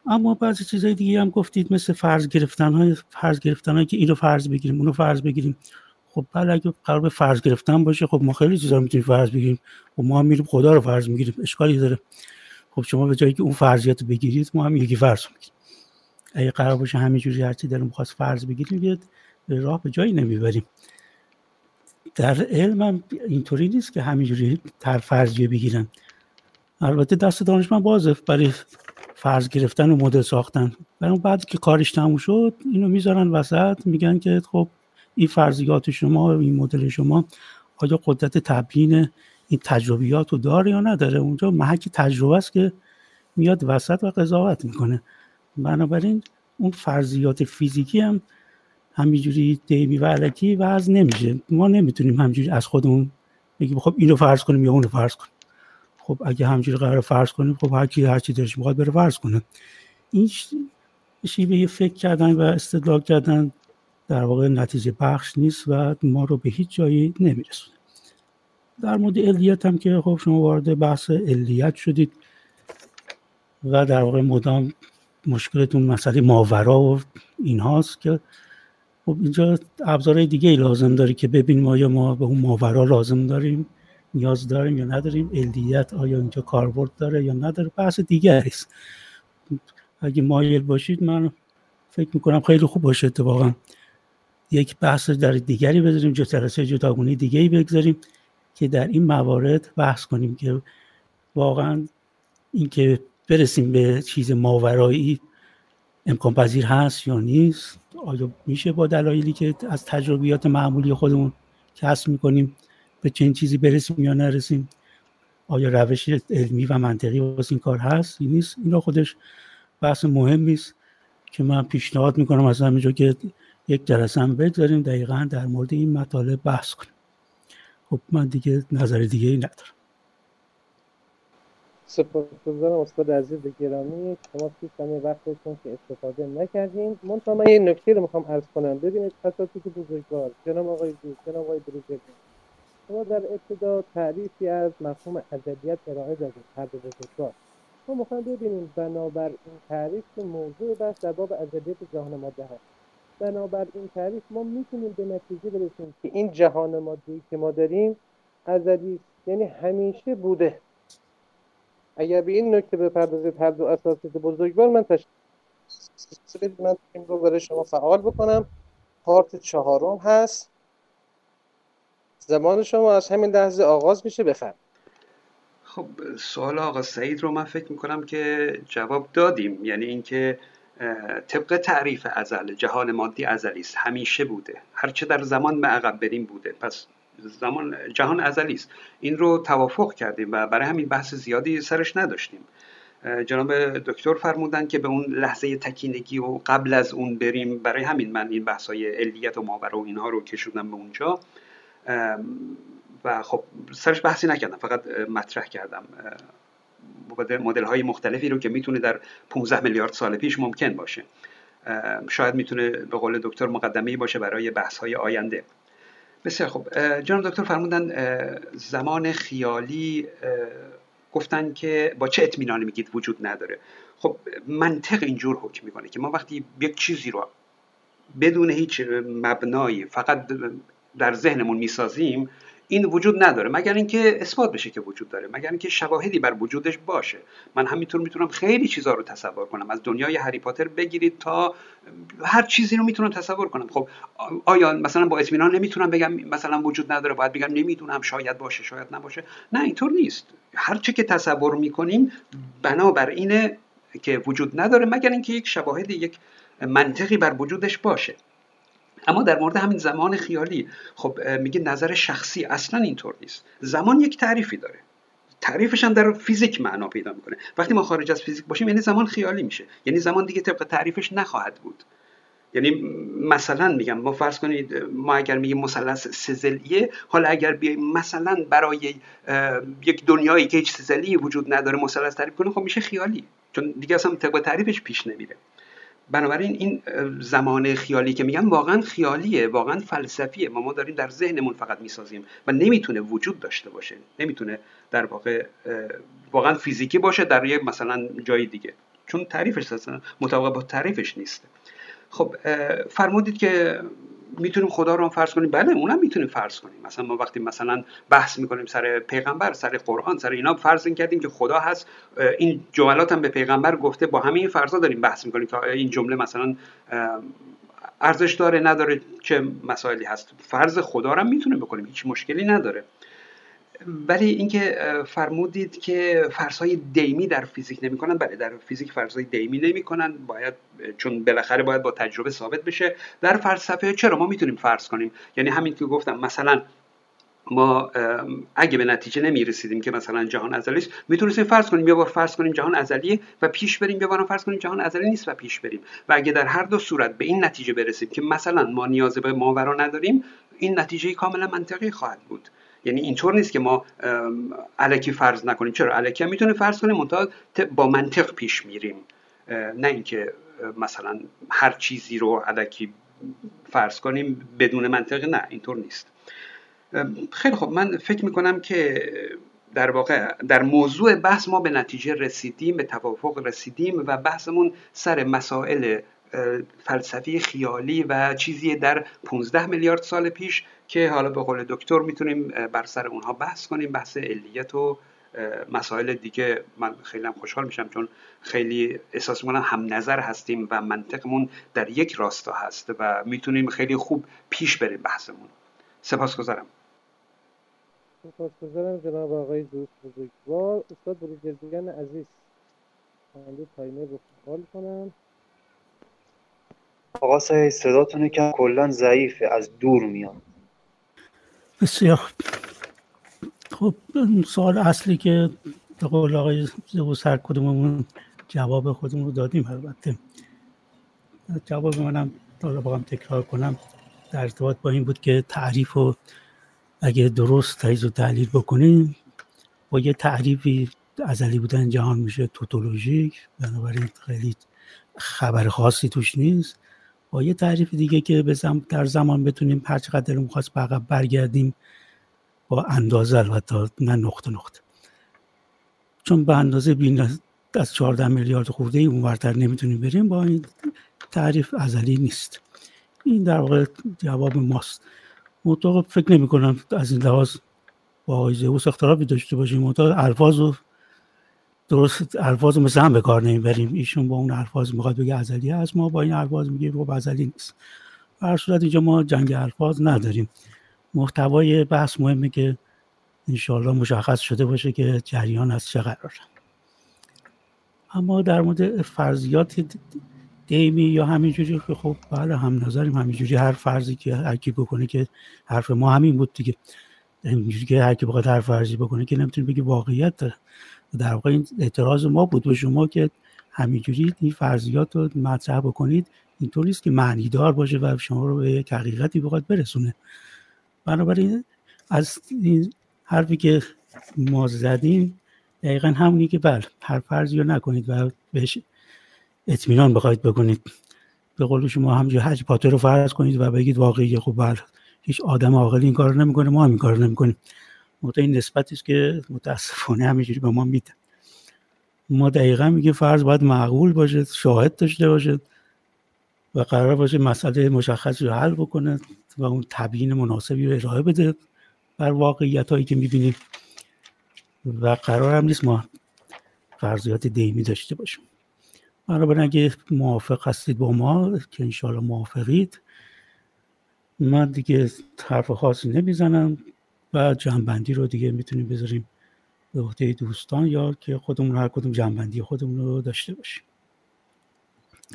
اما بعضی چیزهای دیگه هم گفتید مثل فرض گرفتن های فرض گرفتن های که اینو فرض بگیریم اونو فرض بگیریم. خب بله اگه قرار به فرض گرفتن باشه خب ما خیلی چیزا می‌تونیم فرض بگیریم. خب ما هم میریم خدا رو فرض می‌گیریم. اشکالی داره خب شما به جایی که اون فرضیت بگیرید ما هم یکی فرض می‌گیریم. اگه قرار باشه همینجوری هرچی داریم خواست فرض بگیریم به راه به جایی نمی‌بریم. در علم هم اینطوری نیست که همینجوری تر فرضیه بگیرن. البته دست دانشمند بازه برای فرض گرفتن و مدل ساختن. برای بعد که کارش تموم شد اینو می‌ذارن وسط میگن که خب این فرضیات شما این مدل شما آیا قدرت تبیین این تجربیات رو داره یا نداره؟ اونجا محک تجربه است که میاد وسط و قضاوت می‌کنه. بنابراین اون فرضیات فیزیکی هم همینجوری دیمی و علکی وضع نمیشه. ما نمی‌تونیم همینجوری از خودمون بگیم خب اینو فرض کنیم یا اونو فرض کنیم. خب اگه همینجوری قرار فرض کنیم خب هر کی هر چی دلش می‌خواد بره فرض کنه. این شیوه فکر کردن و استدلال کردن در واقع نتیجه بخش نیست و ما رو به هیچ جایی نمیرسونه. در مورد علیت هم که خب شما وارد بحث علیت شدید و در واقع مدام مشکلتون مسئله ماورا و اینهاست که خب اینجا ابزارهای دیگه ای لازم داره که ببینیم آیا ما به اون ماورا لازم داریم نیاز داریم یا نداریم علیت آیا اینجا کاربرد داره یا نداره بحث دیگه است. اگه مایل باشید من فکر می‌کنم خیلی خوب باشه اتفاقا. یک بحث در دیگری بذاریم جو جلسه جداگونه دیگه ای بگذاریم که در این موارد بحث کنیم که واقعا اینکه برسیم به چیز ماورایی امکان پذیر هست یا نیست؟ آیا میشه با دلایلی که از تجربیات معمولی خودمون کسب می‌کنیم به چنین چیزی برسیم یا نرسیم؟ آیا روش علمی و منطقی واسه این کار هست؟ این نیست؟ اینا خودش بحث مهمی است که من پیشنهاد می‌کنم از همینجا که یک جلسه هم بگذاریم دقیقا در مورد این مطالب بحث کنیم. خب من دیگه نظر دیگه ای ندارم. سپاسگزارم استاد عزیز گرامی. شما پیش همه وقتتون که استفاده نکردیم منتها من یه نکته رو می‌خوام عرض کنم. ببینید اساتید بزرگوار. جناب آقای دوست جناب آقای بروجردی شما در ابتدا تعریفی از مفهوم ازدیت ارائه دادید. هر دو بزرگوار. ما می‌خوایم ببینیم بنابر این تعریف که موضوع بحث در باب ازدیت جهان ماده هست بنابر این تعریف ما می‌تونیم به نتیجه برسیم که این جهان ماده که ما داریم ازدی یعنی همیشه بوده. اگر به این نکته بپردازید هر دو اساسیت بزرگوار من تشکیل من این رو برای شما فعال بکنم. پارت چهارم هست. زمان شما از همین لحظه آغاز میشه بفرم خب سوال آقا سعید رو من فکر می‌کنم که جواب دادیم. یعنی اینکه طبق تعریف ازل جهان مادی ازلی است همیشه بوده. هرچه در زمان به عقب بریم بوده. پس زمان جهان ازلی است. این رو توافق کردیم و برای همین بحث زیادی سرش نداشتیم. جناب دکتر فرمودن که به اون لحظه تکینگی و قبل از اون بریم. برای همین من این بحث های علیت و ماورا و اینها رو کشوندم به اونجا و خب سرش بحثی نکردم فقط مطرح کردم. مدل های مختلفی رو که می‌تونه در 15 میلیارد سال پیش ممکن باشه. شاید می‌تونه به قول دکتر مقدمه باشه برای بحث های آینده. بسیار خب جناب دکتر فرمودن زمان خیالی گفتن که با چه اطمینانی میگید وجود نداره. خب منطق اینجور حکم می‌کنه که ما وقتی یک چیزی رو بدون هیچ مبنایی فقط در ذهنمون می‌سازیم این وجود نداره. مگر اینکه اثبات بشه که وجود داره. مگر اینکه شواهدی بر وجودش باشه. من همینطور می‌تونم خیلی چیزا رو تصور کنم. از دنیای هری پاتر بگیرید تا هر چیزی رو می‌تونم تصور کنم. خب آیا مثلا با اطمینان نمی‌تونم بگم مثلا وجود نداره؟ باید بگم نمی‌دونم. شاید باشه شاید نباشه. نه اینطور نیست. هر چه که تصور می‌کنیم بنابر اینه که وجود نداره مگر اینکه یک شواهدی یک منطقی بر وجودش باشه. اما در مورد همین زمان خیالی خب میگه نظر شخصی اصلا اینطور نیست. زمان یک تعریفی داره. تعریفش هم در فیزیک معنا پیدا می‌کنه. وقتی ما خارج از فیزیک باشیم یعنی زمان خیالی میشه. یعنی زمان دیگه طبق تعریفش نخواهد بود. یعنی مثلا میگم ما فرض کنید ما اگر میگیم مثلث سزلیه حالا اگر بیایم مثلا برای یک دنیایی که هیچ سزلی وجود نداره مثلث تعریف کنیم خب میشه خیالی. چون دیگه اصلا طبق تعریفش پیش نمیره. بنابراین این زمان خیالی که میگن واقعا خیالیه واقعا فلسفیه. ما ما داریم در ذهنمون فقط می‌سازیم و نمی‌تونه وجود داشته باشه. نمی‌تونه در واقع واقعا فیزیکی باشه در یک مثلا جای دیگه. چون تعریفش اصلا مطابق با تعریفش نیست. خب فرمودید که می‌تونیم خدا رو فرض کنیم؟ بله اونم می‌تونیم فرض کنیم. مثلا ما وقتی مثلا بحث می‌کنیم سر پیغمبر سر قرآن سر اینا فرض کردیم که خدا هست. این جملات هم به پیغمبر گفته با همه این فرضا داریم بحث می‌کنیم که این جمله مثلا ارزش داره نداره چه مسائلی هست. فرض خدا رو هم می‌تونه بکنیم هیچ مشکلی نداره. ولی اینکه فرمودید که فرضهای دیمی در فیزیک نمی‌کنن. بله در فیزیک فرضهای دیمی نمی‌کنن. باید چون بالاخره باید با تجربه ثابت بشه. در فلسفه چرا ما می‌تونیم فرض کنیم؟ یعنی همین که گفتم مثلا ما اگه به نتیجه نمی رسیدیم که مثلا جهان ازلی است می‌تونستیم فرض کنیم یه بار فرض کنیم جهان ازلیه و پیش بریم یه بار فرض کنیم جهان ازلی نیست و پیش بریم. و اگه در هر دو صورت به این نتیجه برسیم که مثلا ما نیاز به ماورا نداریم این نتیجه کاملا منطقی خواهد بود. یعنی اینطور نیست که ما علکی فرض نکنیم. چرا؟ علکی می‌تونه فرض کنیم منتها با منطق پیش میریم. نه اینکه مثلا هر چیزی رو علکی فرض کنیم بدون منطق نه اینطور نیست. خیلی خب من فکر می‌کنم که در واقع در موضوع بحث ما به نتیجه رسیدیم به توافق رسیدیم و بحثمون سر مسائل فلسفی خیالی و چیزی در 15 میلیارد سال پیش که حالا به قول دکتر می‌تونیم بر سر اونها بحث کنیم. بحث علیت و مسائل دیگه من خیلی هم خوشحال میشم چون خیلی احساس می‌کنم هم نظر هستیم و منطقمون در یک راستا هست و می‌تونیم خیلی خوب پیش بریم بحثمون. سپاسگزارم. سپاسگزارم جناب آقای دوست بزرگوار. استاد بروجردیان عزیز تایمر رو کنم. آقا سعید صداتون که کلا ضعیفه از دور میاد. بسیار. خب سوال اصلی که به قول آقای زبوس هر کدوممون جواب خودمون رو دادیم البته. جواب منم حالا هم تکرار کنم. در ارتباط با این بود که تعریف رو اگه درست تایید و تحلیل بکنیم با یه تعریفی ازلی بودن جهان میشه توتولوژیک. بنابراین خیلی خبر خاصی توش نیست. با یه تعریف دیگه که در زمان بتونیم هر چقدر دلمون خواست به برگردیم با اندازه البته نه نقطه نقطه. چون به اندازه بین از 14 میلیارد خورده ای اونورتر نمی‌تونیم بریم با این تعریف ازلی نیست. این در واقع جواب ماست. مطلق فکر نمی کنم از این لحاظ با آقای زئوس اختلافی داشته باشیم. مطلق الفاظ و درست الفاظ مثل هم به کار نمی‌بریم. ایشون با اون الفاظ می‌خواد بگه ازلی هست ما با این الفاظ میگیم خب ازلی نیست. هر صورت اینجا ما جنگ الفاظ نداریم. محتوای بحث مهمه که انشاءالله مشخص شده باشه که جریان از چه قرار اما در مورد فرضیات دیمی یا همینجوری که خب بله هم نظریم همینجوری هر فرضی که هر کی بکنه که حرف ما همین بود دیگه. اینجوری که هر کی بخواد هر فرضی بکنه که نمی‌تونه بگه واقعیت داره. در واقع این اعتراض ما بود به شما که همینجوری این فرضیات رو مطرح بکنید. اینطور نیست که معنیدار باشه و شما رو به یک حقیقتی بخواد برسونه. بنابراین از این حرفی که ما زدیم دقیقا همونی که بله هر فرضی رو نکنید و بهش اطمینان بخواید بکنید. به قول شما همجور حج پاتر رو فرض کنید و بگید واقعی خب بله هیچ آدم عاقلی این کار نمی‌کنه ما هم این کار نمی‌کنیم. مطمئن این نسبتی است که متاسفانه همینجوری به ما میده. ما دقیقا میگه فرض باید معقول باشه شاهد داشته باشه و قرار باشه مسئله مشخصی رو حل بکنه و اون تبیین مناسبی رو ارائه بده بر واقعیت هایی که می‌بینیم. و قرار هم نیست ما فرضیات دیمی داشته باشیم. بنابراین اگه موافق هستید با ما که انشاءالله موافقید من دیگه حرف خاصی نمی‌زنم. و جنبندی رو دیگه می‌تونیم بذاریم به عهده دوستان یا که خودمون هر کدوم جنبندی خودمون رو داشته باشیم.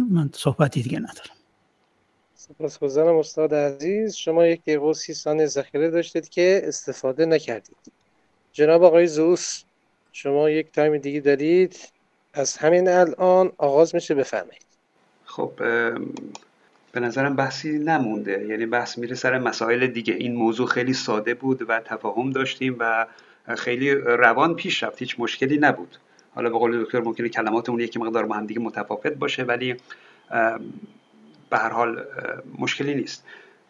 من صحبتی دیگه ندارم. سپاسگزارم استاد عزیز. شما یک دقیقه و سی ثانیه ذخیره داشتید که استفاده نکردید. جناب آقای زوس شما یک تایم دیگه دارید. از همین الان آغاز میشه بفرمایید. خب به نظرم بحثی نمونده. یعنی بحث میره سر مسائل دیگه. این موضوع خیلی ساده بود و تفاهم داشتیم و خیلی روان پیش رفت. هیچ مشکلی نبود. حالا به قول دکتر ممکنه کلماتمون یکی مقدار با هم دیگه متفاوت باشه ولی به هر حال مشکلی نیست.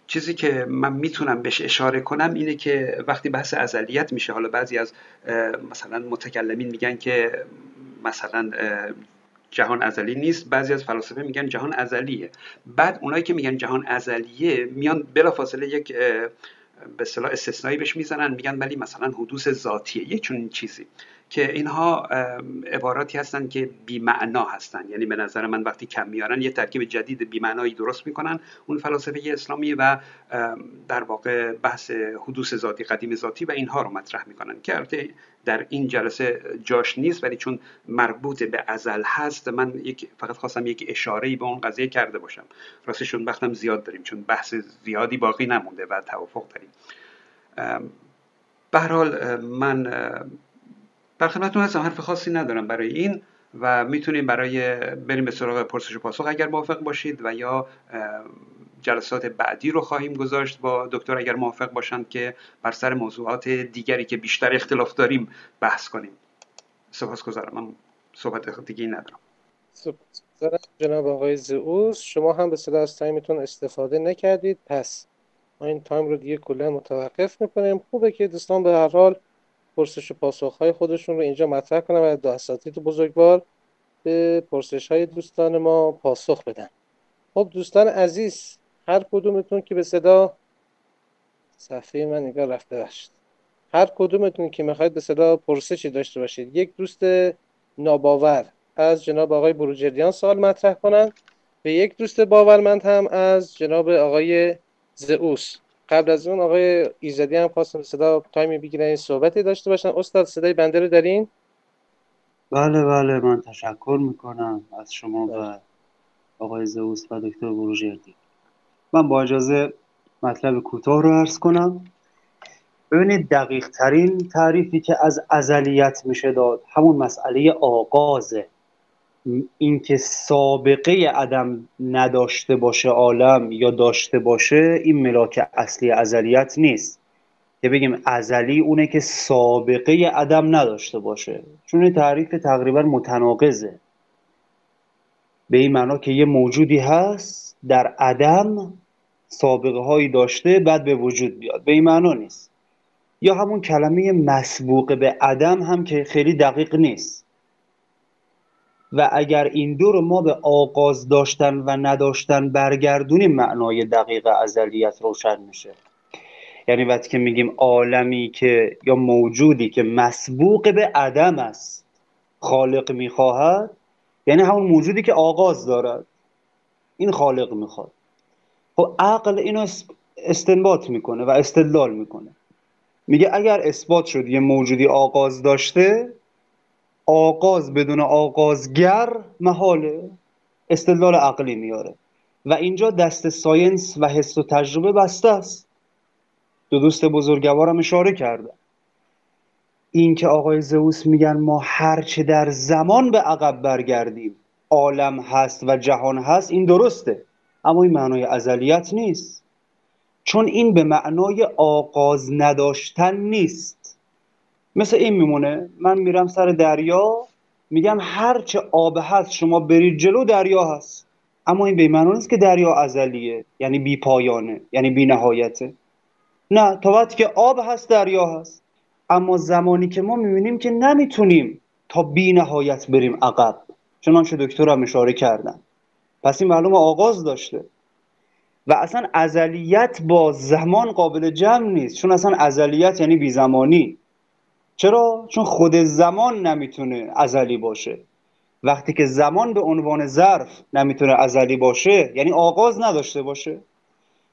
چیزی که من می‌تونم بهش اشاره کنم اینه که وقتی بحث ازلیت میشه حالا بعضی از مثلا متکلمین میگن که مثلا جهان ازلی نیست. بعضی از فلاسفه میگن جهان ازلیه. بعد اونایی که میگن جهان ازلیه میان بلافاصله یک به اصطلاح استثنایی بهش می‌زنن. میگن ولی مثلا حدوث ذاتیه. یه چون چیزی. که اینها عباراتی هستن که بیمعنا هستن. یعنی به نظر من وقتی کم میارن یه ترکیب جدید بیمعنایی درست می‌کنن. اون فلاسفه اسلامی و در واقع بحث حدوث ذاتی قدیم ذاتی و اینها رو مطرح می‌کنن که در این جلسه جاش نیست ولی چون مربوط به ازل هست من یک فقط خواستم یک اشاره به اون قضیه کرده باشم. راستشون وقتم زیاد داریم چون بحث زیادی باقی نمونده و توافق داریم. به حال من در خدمتتون هستم. حرف خاصی ندارم برای این و می‌تونیم برای بریم به سراغ پرسش و پاسخ اگر موافق باشید و یا جلسات بعدی رو خواهیم گذاشت با دکتر اگر موافق باشند که بر سر موضوعات دیگری که بیشتر اختلاف داریم بحث کنیم. سپاسگزارم. من صحبت دیگه ندارم. سپاسگزارم جناب آقای زئوس. شما هم به صدا از تایمتون استفاده نکردید. پس ما این تایم رو دیگه کلا متوقف می‌کنیم. خوبه که دوستان به هر حال پرسش و پاسخ های خودشون رو اینجا مطرح کنم و دو اساتید بزرگوار به پرسش های دوستان ما پاسخ بدن. خب دوستان عزیز هر کدومتون که به صدا صفحه من نگاه رفته باشید هر کدومتون که می‌خواید به صدا پرسشی داشته باشید یک دوست ناباور از جناب آقای بروجردیان سوال مطرح کنند و یک دوست باورمند هم از جناب آقای زئوس. قبل از اون آقای ایزدی هم خواستم صدا تایمی بگیرن صحبتی داشته باشن. استاد صدای بنده رو دارین؟ بله بله من تشکر می‌کنم از شما و آقای زوس و دکتر بروژردی. من با اجازه مطلب کوتاه رو عرض کنم. ببینید دقیق ترین تعریفی که از ازلیت میشه داد همون مسئله آغازه. اینکه سابقه عدم نداشته باشه عالم یا داشته باشه این ملاک اصلی ازلیت نیست. که بگیم ازلی اونه که سابقه عدم نداشته باشه. چون این تعریف تقریبا متناقضه. به این معنا که یه موجودی هست در عدم سابقه هایی داشته بعد به وجود بیاد. به این معنا نیست. یا همون کلمه مسبوق به عدم هم که خیلی دقیق نیست. و اگر این دو رو ما به آغاز داشتن و نداشتن برگردونیم معنای دقیق ازلیت روشن میشه. یعنی وقتی که میگیم عالمی که یا موجودی که مسبوق به عدم است خالق می‌خواهد یعنی همون موجودی که آغاز دارد این خالق می‌خواد. خب عقل اینو استنباط می‌کنه و استدلال می‌کنه. میگه اگر اثبات شد یه موجودی آغاز داشته آغاز بدون آغازگر محاله استدلال عقلی میاره. و اینجا دست ساینس و حس و تجربه بسته است. دو دوست بزرگوارم اشاره کردن این که آقای زئوس میگن ما هرچه در زمان به عقب برگردیم عالم هست و جهان هست این درسته. اما این معنای ازلیت نیست. چون این به معنای آغاز نداشتن نیست. مثل این میمونه. من میرم سر دریا میگم هرچه آب هست شما برید جلو دریا هست. اما این به معنی نیست که دریا ازلیه یعنی بی پایانه یعنی بی نهایته. نه تا وقتی که آب هست دریا هست. اما زمانی که ما می‌بینیم که نمی‌تونیم تا بی نهایت بریم عقب. چنانچه دکتر هم اشاره کردن پس این معلوم آغاز داشته. و اصلا ازلیت با زمان قابل جمع نیست. چون اصلا ازلیت یعنی بی زمانی چرا؟ چون خود زمان نمی‌تونه ازلی باشه. وقتی که زمان به عنوان ظرف نمی‌تونه ازلی باشه یعنی آغاز نداشته باشه.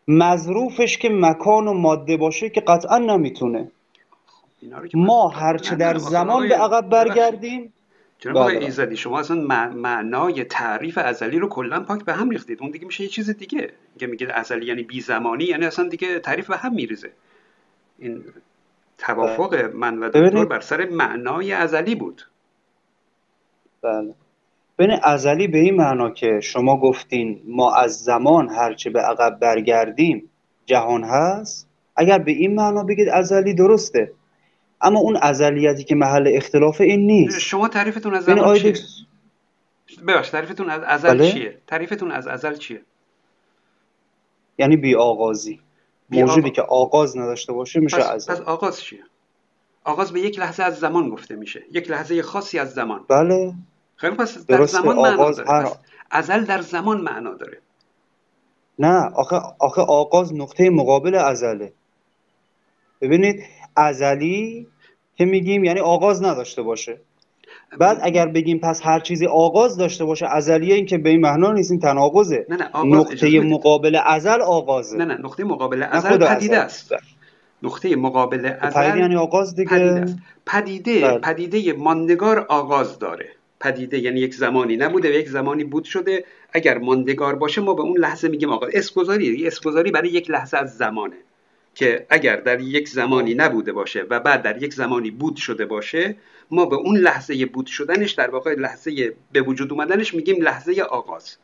مظروفش که مکان و ماده باشه که قطعا نمی‌تونه. ما هرچه در زمان به عقب برگردیم. جناب آقای بله. ایزدی شما اصلا معنای تعریف ازلی رو کلا پاک به هم ریختید. اون دیگه میشه یه چیز دیگه. که میگه ازلی یعنی بی زمانی یعنی اصلا دیگه تعریف به هم میریزه. این توافق بله. من و دکتر بر سر معنای ازلی بود بله بین ازلی به این معنا که شما گفتین ما از زمان هرچه به عقب برگردیم جهان هست اگر به این معنا بگید ازلی درسته اما اون ازلیتی که محل اختلاف این نیست شما تعریفتون از زمان چیه؟ ببخش تعریفتون از ازل بله؟ چیه؟ تعریفتون از ازل چیه؟ یعنی بی آغازی موجودی که آغاز نداشته باشه میشه پس, ازل پس آغاز چیه؟ آغاز به یک لحظه از زمان گفته میشه. یک لحظه خاصی از زمان. بله. خیلی پس در زمان معنا داره. هر... ازل در زمان معنا داره. نه آخه, آخه آغاز نقطه مقابل ازله. ببینید ازلی که میگیم یعنی آغاز نداشته باشه. بعد اگر بگیم پس هر چیزی آغاز داشته باشه ازلیه این که به این معنا نیست این تناقضه. نه نه نقطه مقابل ازل آغازه. نه نه نقطه مقابل ازل پدیده است. نقطه مقابل خب ازل یعنی آغاز دیگه. پدیده است. پدیده بله. پدیده ماندگار آغاز داره. پدیده یعنی یک زمانی نبوده و یک زمانی بود شده. اگر ماندگار باشه ما به اون لحظه میگیم آغاز. اسپوزاری اسپوزاری برای یک لحظه از زمانه که اگر در یک زمانی نبوده باشه و بعد در یک زمانی بود شده باشه ما به اون لحظه بود شدنش در واقع لحظه به وجود اومدنش میگیم لحظه آغاز.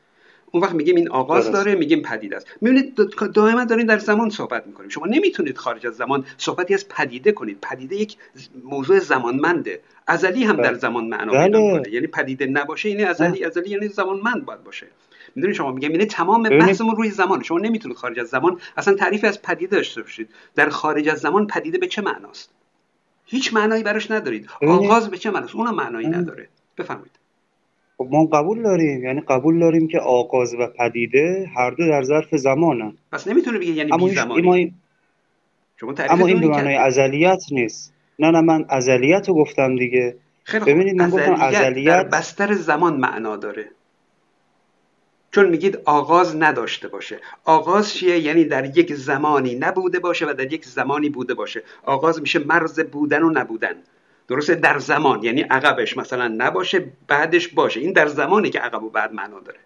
اون وقت میگیم این آغاز داره میگیم پدیده است. می‌بینید دائما داریم در زمان صحبت می‌کنیم. شما نمی‌تونید خارج از زمان صحبتی از پدیده کنید. پدیده یک موضوع زمانمنده. ازلی هم در بله. زمان معنا پیدا بله. یعنی پدیده نباشه یعنی ازلی ازلی یعنی زمانمند باید باشه. می‌دونید شما میگم؟ یعنی تمام بحثمون روی زمان. شما نمی‌تونید خارج از زمان اصلا تعریفی از پدیده داشته باشید. در خارج از زمان پدیده به چه معناست؟ هیچ معنایی براش ندارید. آغاز به چه معناست؟ اونم معنایی نداره. بفرمایید. خب ما قبول داریم. یعنی قبول داریم که آغاز و پدیده هر دو در ظرف زمانن. پس نمی‌تونه بگه یعنی بی زمانی شما اما این به معنای ازلیت نیست. نه نه من ازلیت رو گفتم دیگه. ببینید من گفتم ازلیت در بستر زمان معنا داره. چون میگید آغاز نداشته باشه. آغاز چیه؟ یعنی در یک زمانی نبوده باشه و در یک زمانی بوده باشه. آغاز میشه مرز بودن و نبودن. درسته؟ در زمان. یعنی عقبش مثلا نباشه بعدش باشه. این در زمانی که عقب و بعد معنا داره.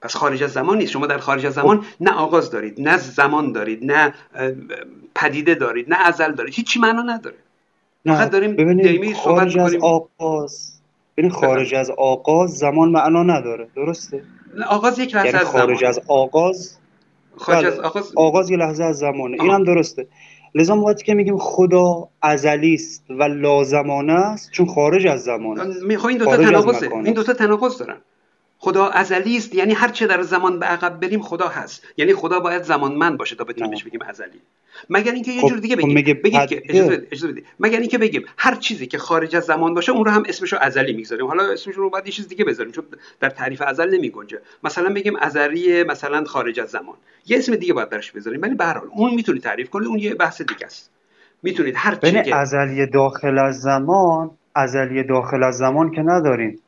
پس خارج از زمان نیست. شما در خارج از زمان نه آغاز دارید نه زمان دارید نه پدیده دارید نه ازل دارید. هیچی معنا نداره. فقط داریم ببینید خارج از آغاز ببین خارج از آغاز زمان معنا نداره. درسته؟ آغاز یک لحظه یعنی از خارج از آغاز؟ خارج از بله. آغاز آغاز یه لحظه از زمانه این هم درسته. لذا ما که میگیم خدا ازلی است و لازمانه است چون خارج از زمانه. خب این دو تا تناقضه. این دو تا تناقض دارن. خدا ازلی است. یعنی هر چه در زمان به عقب بریم خدا هست. یعنی خدا باید زمانمند باشه تا بتونیم بهش بگیم ازلی. مگر اینکه یه خب، جور دیگه خب بگیم. بگید که اجازه بدید مگر اینکه بگیم هر چیزی که خارج از زمان باشه اون رو هم اسمش رو ازلی می‌گذاریم. حالا اسمش رو بعد یه چیز دیگه بذاریم چون در تعریف ازل نمیگنجه. مثلا بگیم ازلی مثلا خارج از زمان. یه اسم دیگه باید براش بذاریم. ولی به هر حال اون می‌تونید تعریف کنید. اون یه بحث دیگه است. می‌تونید هر چیزی که ازلی داخل از زمان ازلی داخل از زمان که نداریم.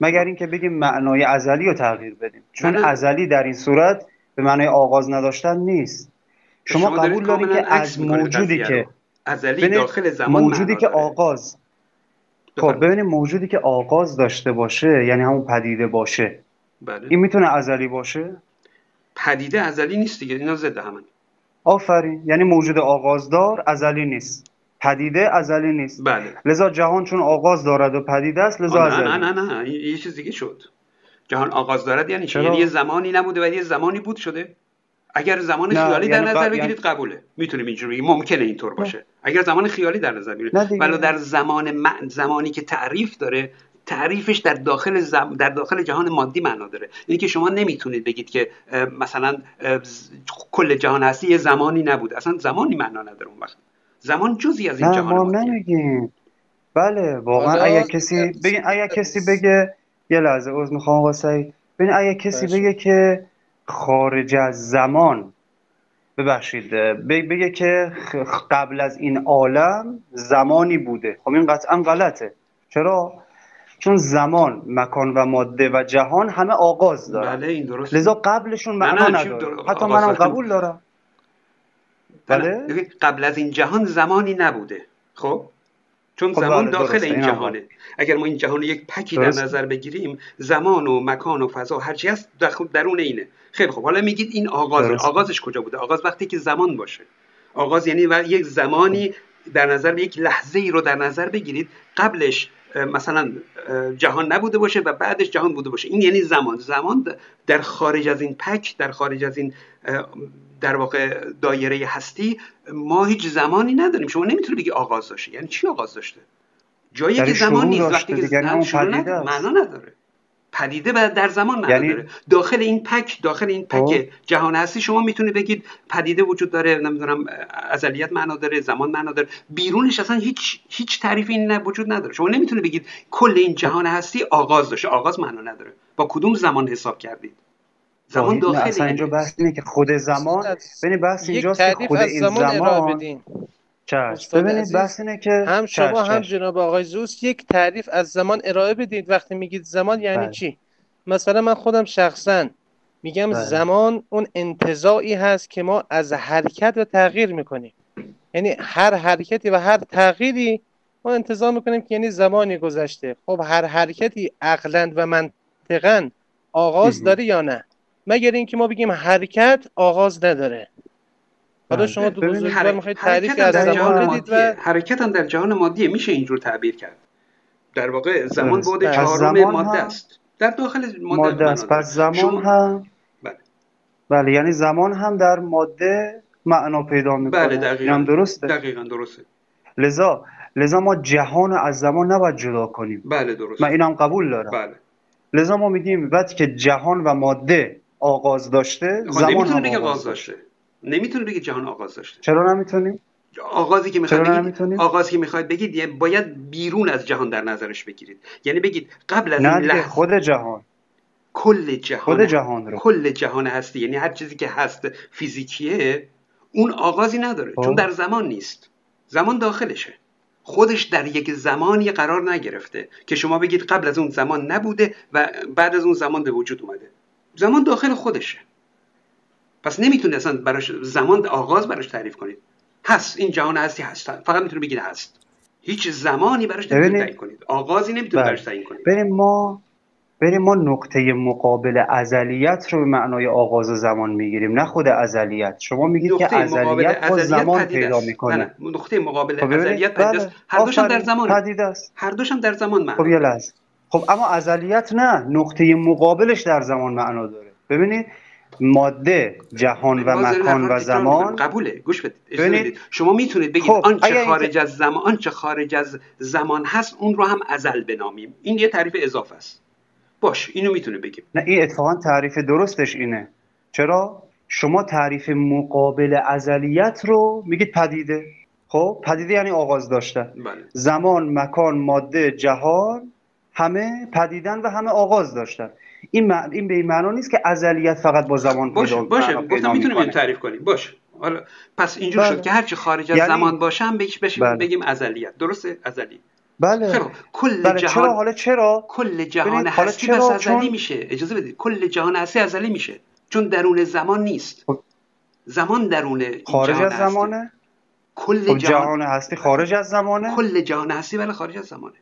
مگر اینکه بگیم معنای ازلی رو تغییر بدیم؟ چون ازلی در این صورت به معنای آغاز نداشتن نیست. شما, قبول دارید که از موجودی که ازلی داخل زمان موجودی که آغاز. خب ببینید موجودی که آغاز داشته باشه یعنی همون پدیده باشه. بله. این می‌تونه ازلی باشه؟ پدیده ازلی نیست دیگه اینا ضد همن. آفرین. یعنی موجود آغازدار ازلی نیست. پدیده ازلی نیست. بله. لذا جهان چون آغاز دارد و پدیده است لذا نه نه نه نه یه چیز دیگه شد. جهان آغاز دارد یعنی چی؟ یعنی یه زمانی نبوده و یه زمانی بود شده. اگر زمان خیالی در یعنی نظر بگیرید یعنی... قبوله. می‌تونیم اینجوری بگیم. ممکنه اینطور باشه. اگر زمان خیالی در نظر بگیرید. ولی در زمان زمانی که تعریف داره تعریفش در داخل زم... در داخل جهان مادی معنا داره. یعنی که شما نمی‌تونید بگید که مثلا کل جهان هستی یه زمانی نبود اصلا زمانی معنا نداره اون وقت. زمان جزی از این نه جهان ما نمیگیم. بله واقعا اگر کسی بگین اگر کسی بگه یه لحظه عذر می‌خوام آقا سعید. ببین اگر کسی بگه که خارج از زمان ببخشید بگه که قبل از این عالم زمانی بوده. خب این قطعا غلطه. چرا؟ چون زمان مکان و ماده و جهان همه آغاز دارن. بله این درست لذا قبلشون معنا نداره. حتی منم قبول دارم. بله؟ قبل از این جهان زمانی نبوده. خب؟ چون خب زمان بله، داخل این جهانه. اگر ما این جهان یک پکی در نظر بگیریم زمان و مکان و فضا هرچی هست درون اینه. خیلی خب. حالا میگید این آغاز آغازش کجا بوده؟ آغاز وقتی که زمان باشه. آغاز یعنی یک زمانی در نظر یک لحظه ای رو در نظر بگیرید. قبلش مثلا جهان نبوده باشه و بعدش جهان بوده باشه. این یعنی زمان. زمان در خارج از این پک در خارج از این در واقع دایره هستی ما هیچ زمانی نداریم. شما نمی‌تونی بگی آغاز داشته. یعنی چی آغاز داشته؟ جایی که زمان نیست. وقتی که معنا نداره. پدیده و در زمان معنا یعنی... داره. داخل این پک داخل این پک خب. جهان هستی شما می‌تونید بگید پدیده وجود داره نمی‌دونم ازلیت معنا داره زمان معنا داره. بیرونش اصلا هیچ هیچ تعریفی نه وجود نداره. شما نمی‌تونید بگید کل این جهان هستی آغاز داشته. آغاز معنا نداره. با کدوم زمان حساب کردید؟ زمان داخل اصلا اینجا بحث اینه که خود زمان ببینید بحث اینجاست که خود این زمان ببینید بحث اینه که هم شما هم جناب آقای زوس یک تعریف از زمان ارائه بدید وقتی میگید زمان یعنی بله. چی؟ مثلا من خودم شخصا میگم بله. زمان اون انتظاعی هست که ما از حرکت و تغییر می‌کنیم. یعنی هر حرکتی و هر تغییری ما انتظار می‌کنیم که یعنی زمانی گذشته. خب هر حرکتی عقلا و منطقا آغاز داره یا نه؟ مگر اینکه ما بگیم حرکت آغاز نداره. حالا شما دو بزرگوار می‌خواید تعریف از زمان بدید و حرکت هم در جهان مادیه. میشه اینجور تعبیر کرد. در واقع زمان بود چهارم ماده است. در داخل ماده, ماده است. پس زمان شما... هم بله. بله یعنی زمان هم در ماده معنا پیدا می‌کنه. بله دقیقاً. هم درسته؟ دقیقاً درسته. لذا لذا ما جهان از زمان نباید جدا کنیم. بله درسته. من اینم قبول دارم. بله. لذا ما میگیم وقتی که جهان و ماده آغاز داشته خب، زمان نمی‌تونه بگه آغاز داشته. نمی‌تونه بگه جهان آغاز داشته. چرا نمی‌تونیم؟ آغازی که می‌خواید بگید آغازی که می‌خواید بگید باید بیرون از جهان در نظرش بگیرید. یعنی بگید قبل از این لحظه خود جهان. کل جهان. خود جهان رو. کل جهان هستی. یعنی هر چیزی که هست فیزیکیه اون آغازی نداره. چون خب. در زمان نیست. زمان داخلشه. خودش در یک زمانی قرار نگرفته که شما بگید قبل از اون زمان نبوده و بعد از اون زمان به وجود اومده. زمان داخل خودشه. پس نمی‌تونه اصلا براش زمان آغاز براش تعریف کنید هست این جهان هستی هست. فقط می‌تونه بگید هست. هیچ زمانی براش نمی‌تونه تعیین کنید آغازی نمی‌تونه بله. براش تعیین کنید بریم ما بریم ما نقطه مقابل ازلیت رو به معنای آغاز زمان می‌گیریم نه خود ازلیت. شما میگید که ازلیت با زمان پیدا می‌کنه. نه نقطه مقابل ازلیت پدید است. هر دوشم در زمان است. هر دوشم در زمان معنا خب یه لحظه. خب اما ازلیت نه نقطه مقابلش در زمان معنا داره. ببینید ماده جهان و مکان و زمان قبوله. گوش بدید. شما می‌تونید بگید خب، آنچه خارج از زمان آنچه خارج از زمان هست اون رو هم ازل بنامیم. این یه تعریف اضافه است. باش اینو می‌تونه بگیم. نه این اتفاقا تعریف درستش اینه. چرا؟ شما تعریف مقابل ازلیت رو میگید پدیده. خب پدیده یعنی آغاز داشتن. بله. زمان مکان ماده جهان همه پدیدن و همه آغاز داشتن. این این به این معنا نیست که ازلیت فقط با زمان باشه باشه. گفتم می‌تونیم تعریف کنیم. باشه. حالا پس اینجور بله. شد که هرچی خارج از یعنی... زمان باشه هم بشیم بله. بگیم ازلیت. درسته؟ ازلی. بله. خیلی کل بله. جهان چرا حالا چرا؟ کل جهان هستی بس ازلی چون... میشه. اجازه بدید. کل جهان هستی ازلی میشه. چون درون زمان نیست. خب. زمان درون خارج از زمانه؟ کل خب جهان... جهان هستی خارج از زمانه؟ کل جهان هستی ولی خارج از زمانه.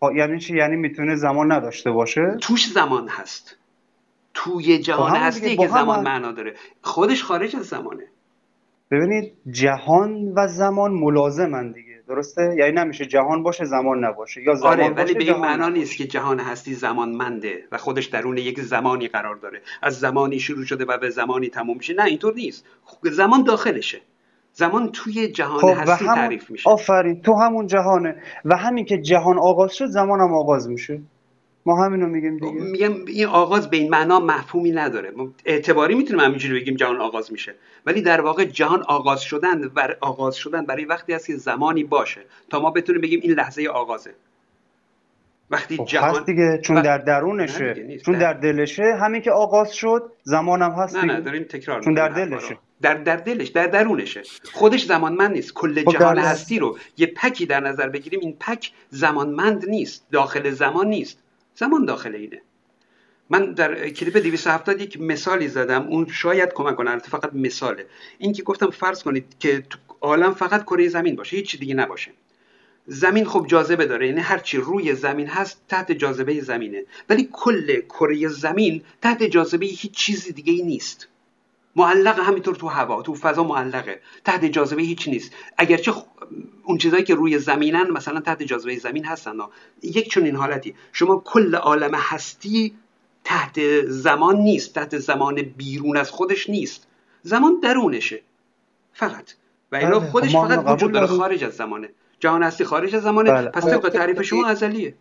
خب، یعنی چی؟ یعنی می‌تونه زمان نداشته باشه؟ توش زمان هست. توی جهان خب هستی که زمان معنا داره. خودش خارج از زمانه. ببینید جهان و زمان ملازمن دیگه. درسته؟ یعنی نمیشه جهان باشه زمان نباشه. یا زمان آره ولی به این معنا نیست که جهان هستی زمان منده و خودش درون یک زمانی قرار داره. از زمانی شروع شده و به زمانی تموم میشه. نه اینطور نیست. زمان داخلشه. زمان توی جهان خب هستی تعریف میشه. آفرین تو همون جهانه. و همین که جهان آغاز شد زمان هم آغاز میشه. ما همینو میگیم دیگه. میگم این آغاز به این معنا مفهومی نداره. اعتباری می‌تونیم همینجوری بگیم جهان آغاز میشه. ولی در واقع جهان آغاز شدن و آغاز شدن برای وقتی هست که زمانی باشه تا ما بتونیم بگیم این لحظه آغازه. وقتی خب جهان دیگه چون در درونشه چون در دلشه همین که آغاز شد زمانم هست نه نه داریم تکرار چون در دلشه. در در دلش در درونشه. خودش زمانمند نیست. کل خب جهان هستی رو یه پکی در نظر بگیریم. این پک زمانمند نیست. داخل زمان نیست. زمان داخل اینه. من در کلیپ 270 یک مثالی زدم. اون شاید کمک کنه. فقط مثاله. این که گفتم فرض کنید که تو عالم فقط کره زمین باشه. هیچ دیگه نباشه. زمین خب جاذبه داره. یعنی هرچی روی زمین هست تحت جاذبه زمینه. ولی کل کره زمین تحت جاذبه هیچ چیزی دیگه ای نیست. معلق همینطور تو هوا تو فضا معلقه. تحت جاذبه هیچ نیست. اگرچه اون چیزایی که روی زمینن مثلا تحت جاذبه زمین هستن. یک چون این حالتی. شما کل عالم هستی تحت زمان نیست. تحت زمان بیرون از خودش نیست. زمان درونشه. فقط. و اینا بله، خودش فقط وجود داره. خارج از زمانه. جهان هستی خارج از زمانه. بله. پس طبق تعریف شما ازلیه.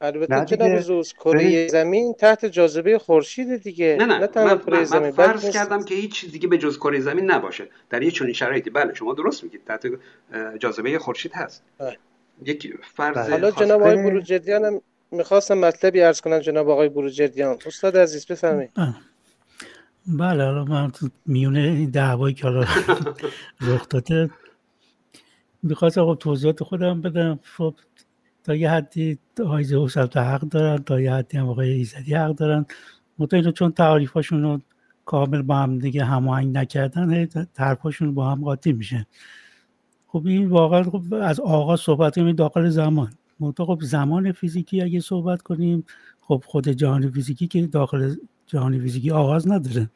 البته جناب زوز کره زمین تحت جاذبه خورشید دیگه. نه نه, نه من, من, زمین فرض کردم که هیچ چیز دیگه به جز کره زمین نباشه. در یه چنین شرایطی. بله شما درست میگید. تحت جاذبه خورشید هست. بله. یک فرض بله. حالا جناب آقای بروجردیان هم می‌خواستم مطلبی عرض کنم جناب آقای بروجردیان. استاد عزیز بفرمایید. بله. حالا من میونه این دعوایی که حالا رخ داده. می‌خواستم خب توضیحات خودم بدم. خب تا یه حدی آقای زئوس حق دارن تا یه حدی هم آقای ایزدی حق دارن. مطمئن چون تعریفاشون رو کامل با هم دیگه هماهنگ نکردن طرفاشون با هم قاطی میشه. خب این واقعا خب از آغاز صحبت کنیم داخل زمان. منتها خب زمان فیزیکی اگه صحبت کنیم خب خود جهان فیزیکی که داخل جهان فیزیکی آغاز نداره.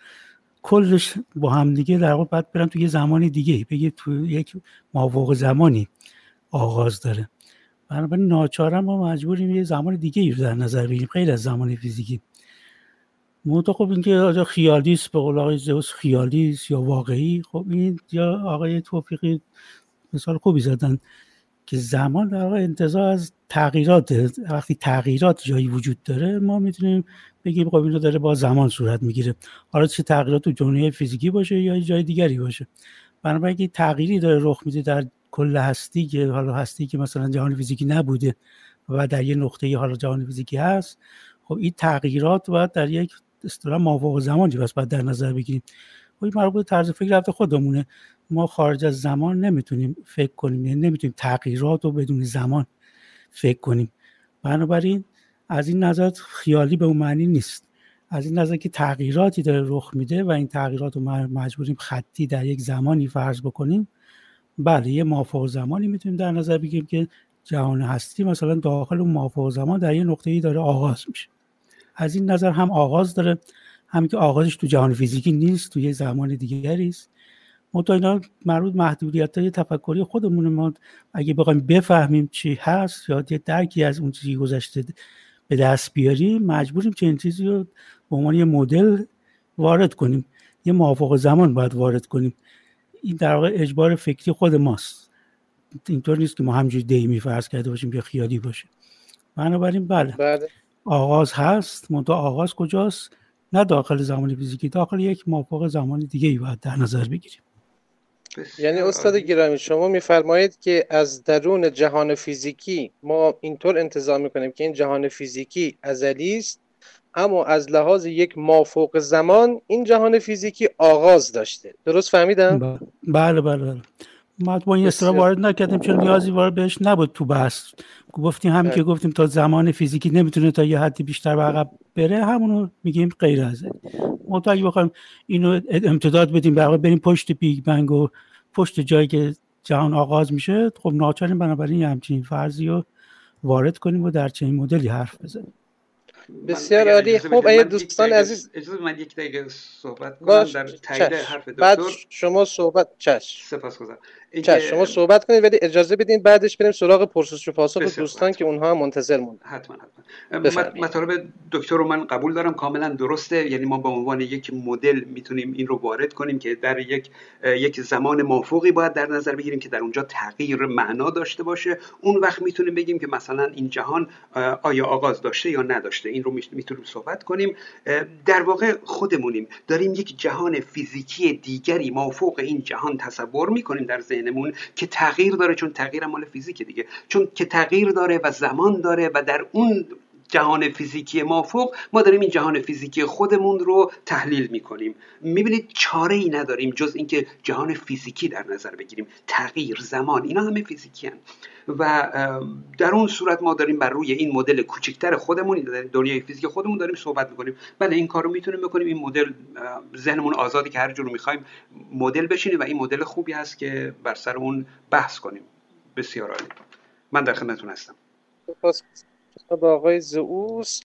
کلش با هم دیگه در واقع باید برن توی یه زمانی دیگه بگه تو یک مافوق زمانی آغاز داره. بنابراین ناچارم ما مجبوریم یه زمان دیگه رو در نظر بگیریم خیلی از زمان فیزیکی. منتها خب اینکه خیالی است به قول آقای زئوس خیالی است یا واقعی خب این یا آقای توفیقی مثال خوبی زدن که زمان در واقع انتظار از تغییرات وقتی تغییرات جایی وجود داره ما می‌تونیم بگیم خب اینو داره با زمان صورت می‌گیره. حالا چه تغییرات تو جنوی فیزیکی باشه یا جای دیگری باشه. بنابراین تغییری داره رخ میده در کل هستی که حالا هستی که مثلا جهان فیزیکی نبوده و در یه نقطه حالا جهان فیزیکی هست. خب این تغییرات باید در یک اصطلاح مافوق زمانی بس باید در نظر بگیریم. خب این مربوط طرز فکر رفته خودمونه. ما خارج از زمان نمی‌تونیم فکر کنیم یعنی نمی‌تونیم تغییرات رو بدون زمان فکر کنیم. بنابراین از این نظر خیالی به اون معنی نیست. از این نظر که تغییراتی داره رخ میده و این تغییرات رو مجبوریم خطی در یک زمانی فرض بکنیم بله یه مافوق زمانی می‌تونیم در نظر بگیریم که جهان هستی مثلا داخل اون مافوق زمان در یه نقطه ای داره آغاز میشه. از این نظر هم آغاز داره هم که آغازش تو جهان فیزیکی نیست تو یه زمان دیگری است. منتها اینا مربوط محدودیت های تفکری خودمون ما اگه بخوایم بفهمیم چی هست یا یه درکی از اون چیزی گذشته به دست بیاریم مجبوریم چنین چیزی رو به عنوان یه مدل وارد کنیم. یه موافق زمان باید وارد کنیم. این در واقع اجبار فکری خود ماست. اینطور نیست که ما همجوری دیمی فرض کرده باشیم یا خیالی باشه. بنابراین بله, بله. آغاز هست. منتها آغاز کجاست؟ نه داخل زمان فیزیکی داخل یک موافق زمان دیگه ای باید در نظر بگیریم. یعنی استاد گرامی شما میفرمایید که از درون جهان فیزیکی ما اینطور انتظار می‌کنیم که این جهان فیزیکی ازلی است اما از لحاظ یک مافوق زمان این جهان فیزیکی آغاز داشته. درست فهمیدم؟ بله بله بله. ما با این اصطلاح وارد نکردیم چون نیازی وارد بهش نبود تو بحث. گفتیم همین که بله. گفتیم تا زمان فیزیکی نمی‌تونه تا یه حدی بیشتر به عقب بره همونو میگیم غیر از ما اگه بخوایم اینو امتداد بدیم برای بریم پشت بیگ بنگ و پشت جایی که جهان آغاز میشه خب ناچاریم بنابراین یه همچین فرضی رو وارد کنیم و در چنین مدلی حرف بزنیم. بسیار عالی. خب ای دوستان عزیز اجازه من یک دقیقه صحبت کنم در تایید حرف دکتر. بعد شما صحبت چش سپاسگزارم. شما صحبت کنید ولی اجازه بدین بعدش بریم سراغ پرسش و پاسخ دوستان که اونها هم منتظر موندن حتما حتما. مطالب دکتر رو من قبول دارم کاملا درسته. یعنی ما به عنوان یک مدل می‌تونیم این رو وارد کنیم که در یک یک زمان مافوقی باید در نظر بگیریم که در اونجا تغییر معنا داشته باشه. اون وقت می‌تونیم بگیم که مثلا این جهان آیا آغاز داشته یا نداشته. این رو می‌تونیم صحبت کنیم. در واقع خودمونیم. داریم یک جهان فیزیکی دیگری مافوق این جهان تصور می‌کنیم در ذهنمون که تغییر داره چون تغییر مال فیزیک دیگه. چون که تغییر داره و زمان داره و در اون جهان فیزیکی مافوق ما داریم این جهان فیزیکی خودمون رو تحلیل می‌کنیم. می‌بینید چاره ای نداریم جز اینکه جهان فیزیکی در نظر بگیریم. تغییر زمان اینا همه فیزیکی هن. و در اون صورت ما داریم بر روی این مدل کوچکتر خودمون دنیای فیزیک خودمون داریم صحبت می‌کنیم. بله این کار رو می‌تونیم بکنیم. این مدل ذهنمون آزادی که هر جور می‌خوایم مدل بشینیم و این مدل خوبی هست که بر سر اون بحث کنیم. بسیار عالی. من در خدمتتون هستم. با آقای زئوس.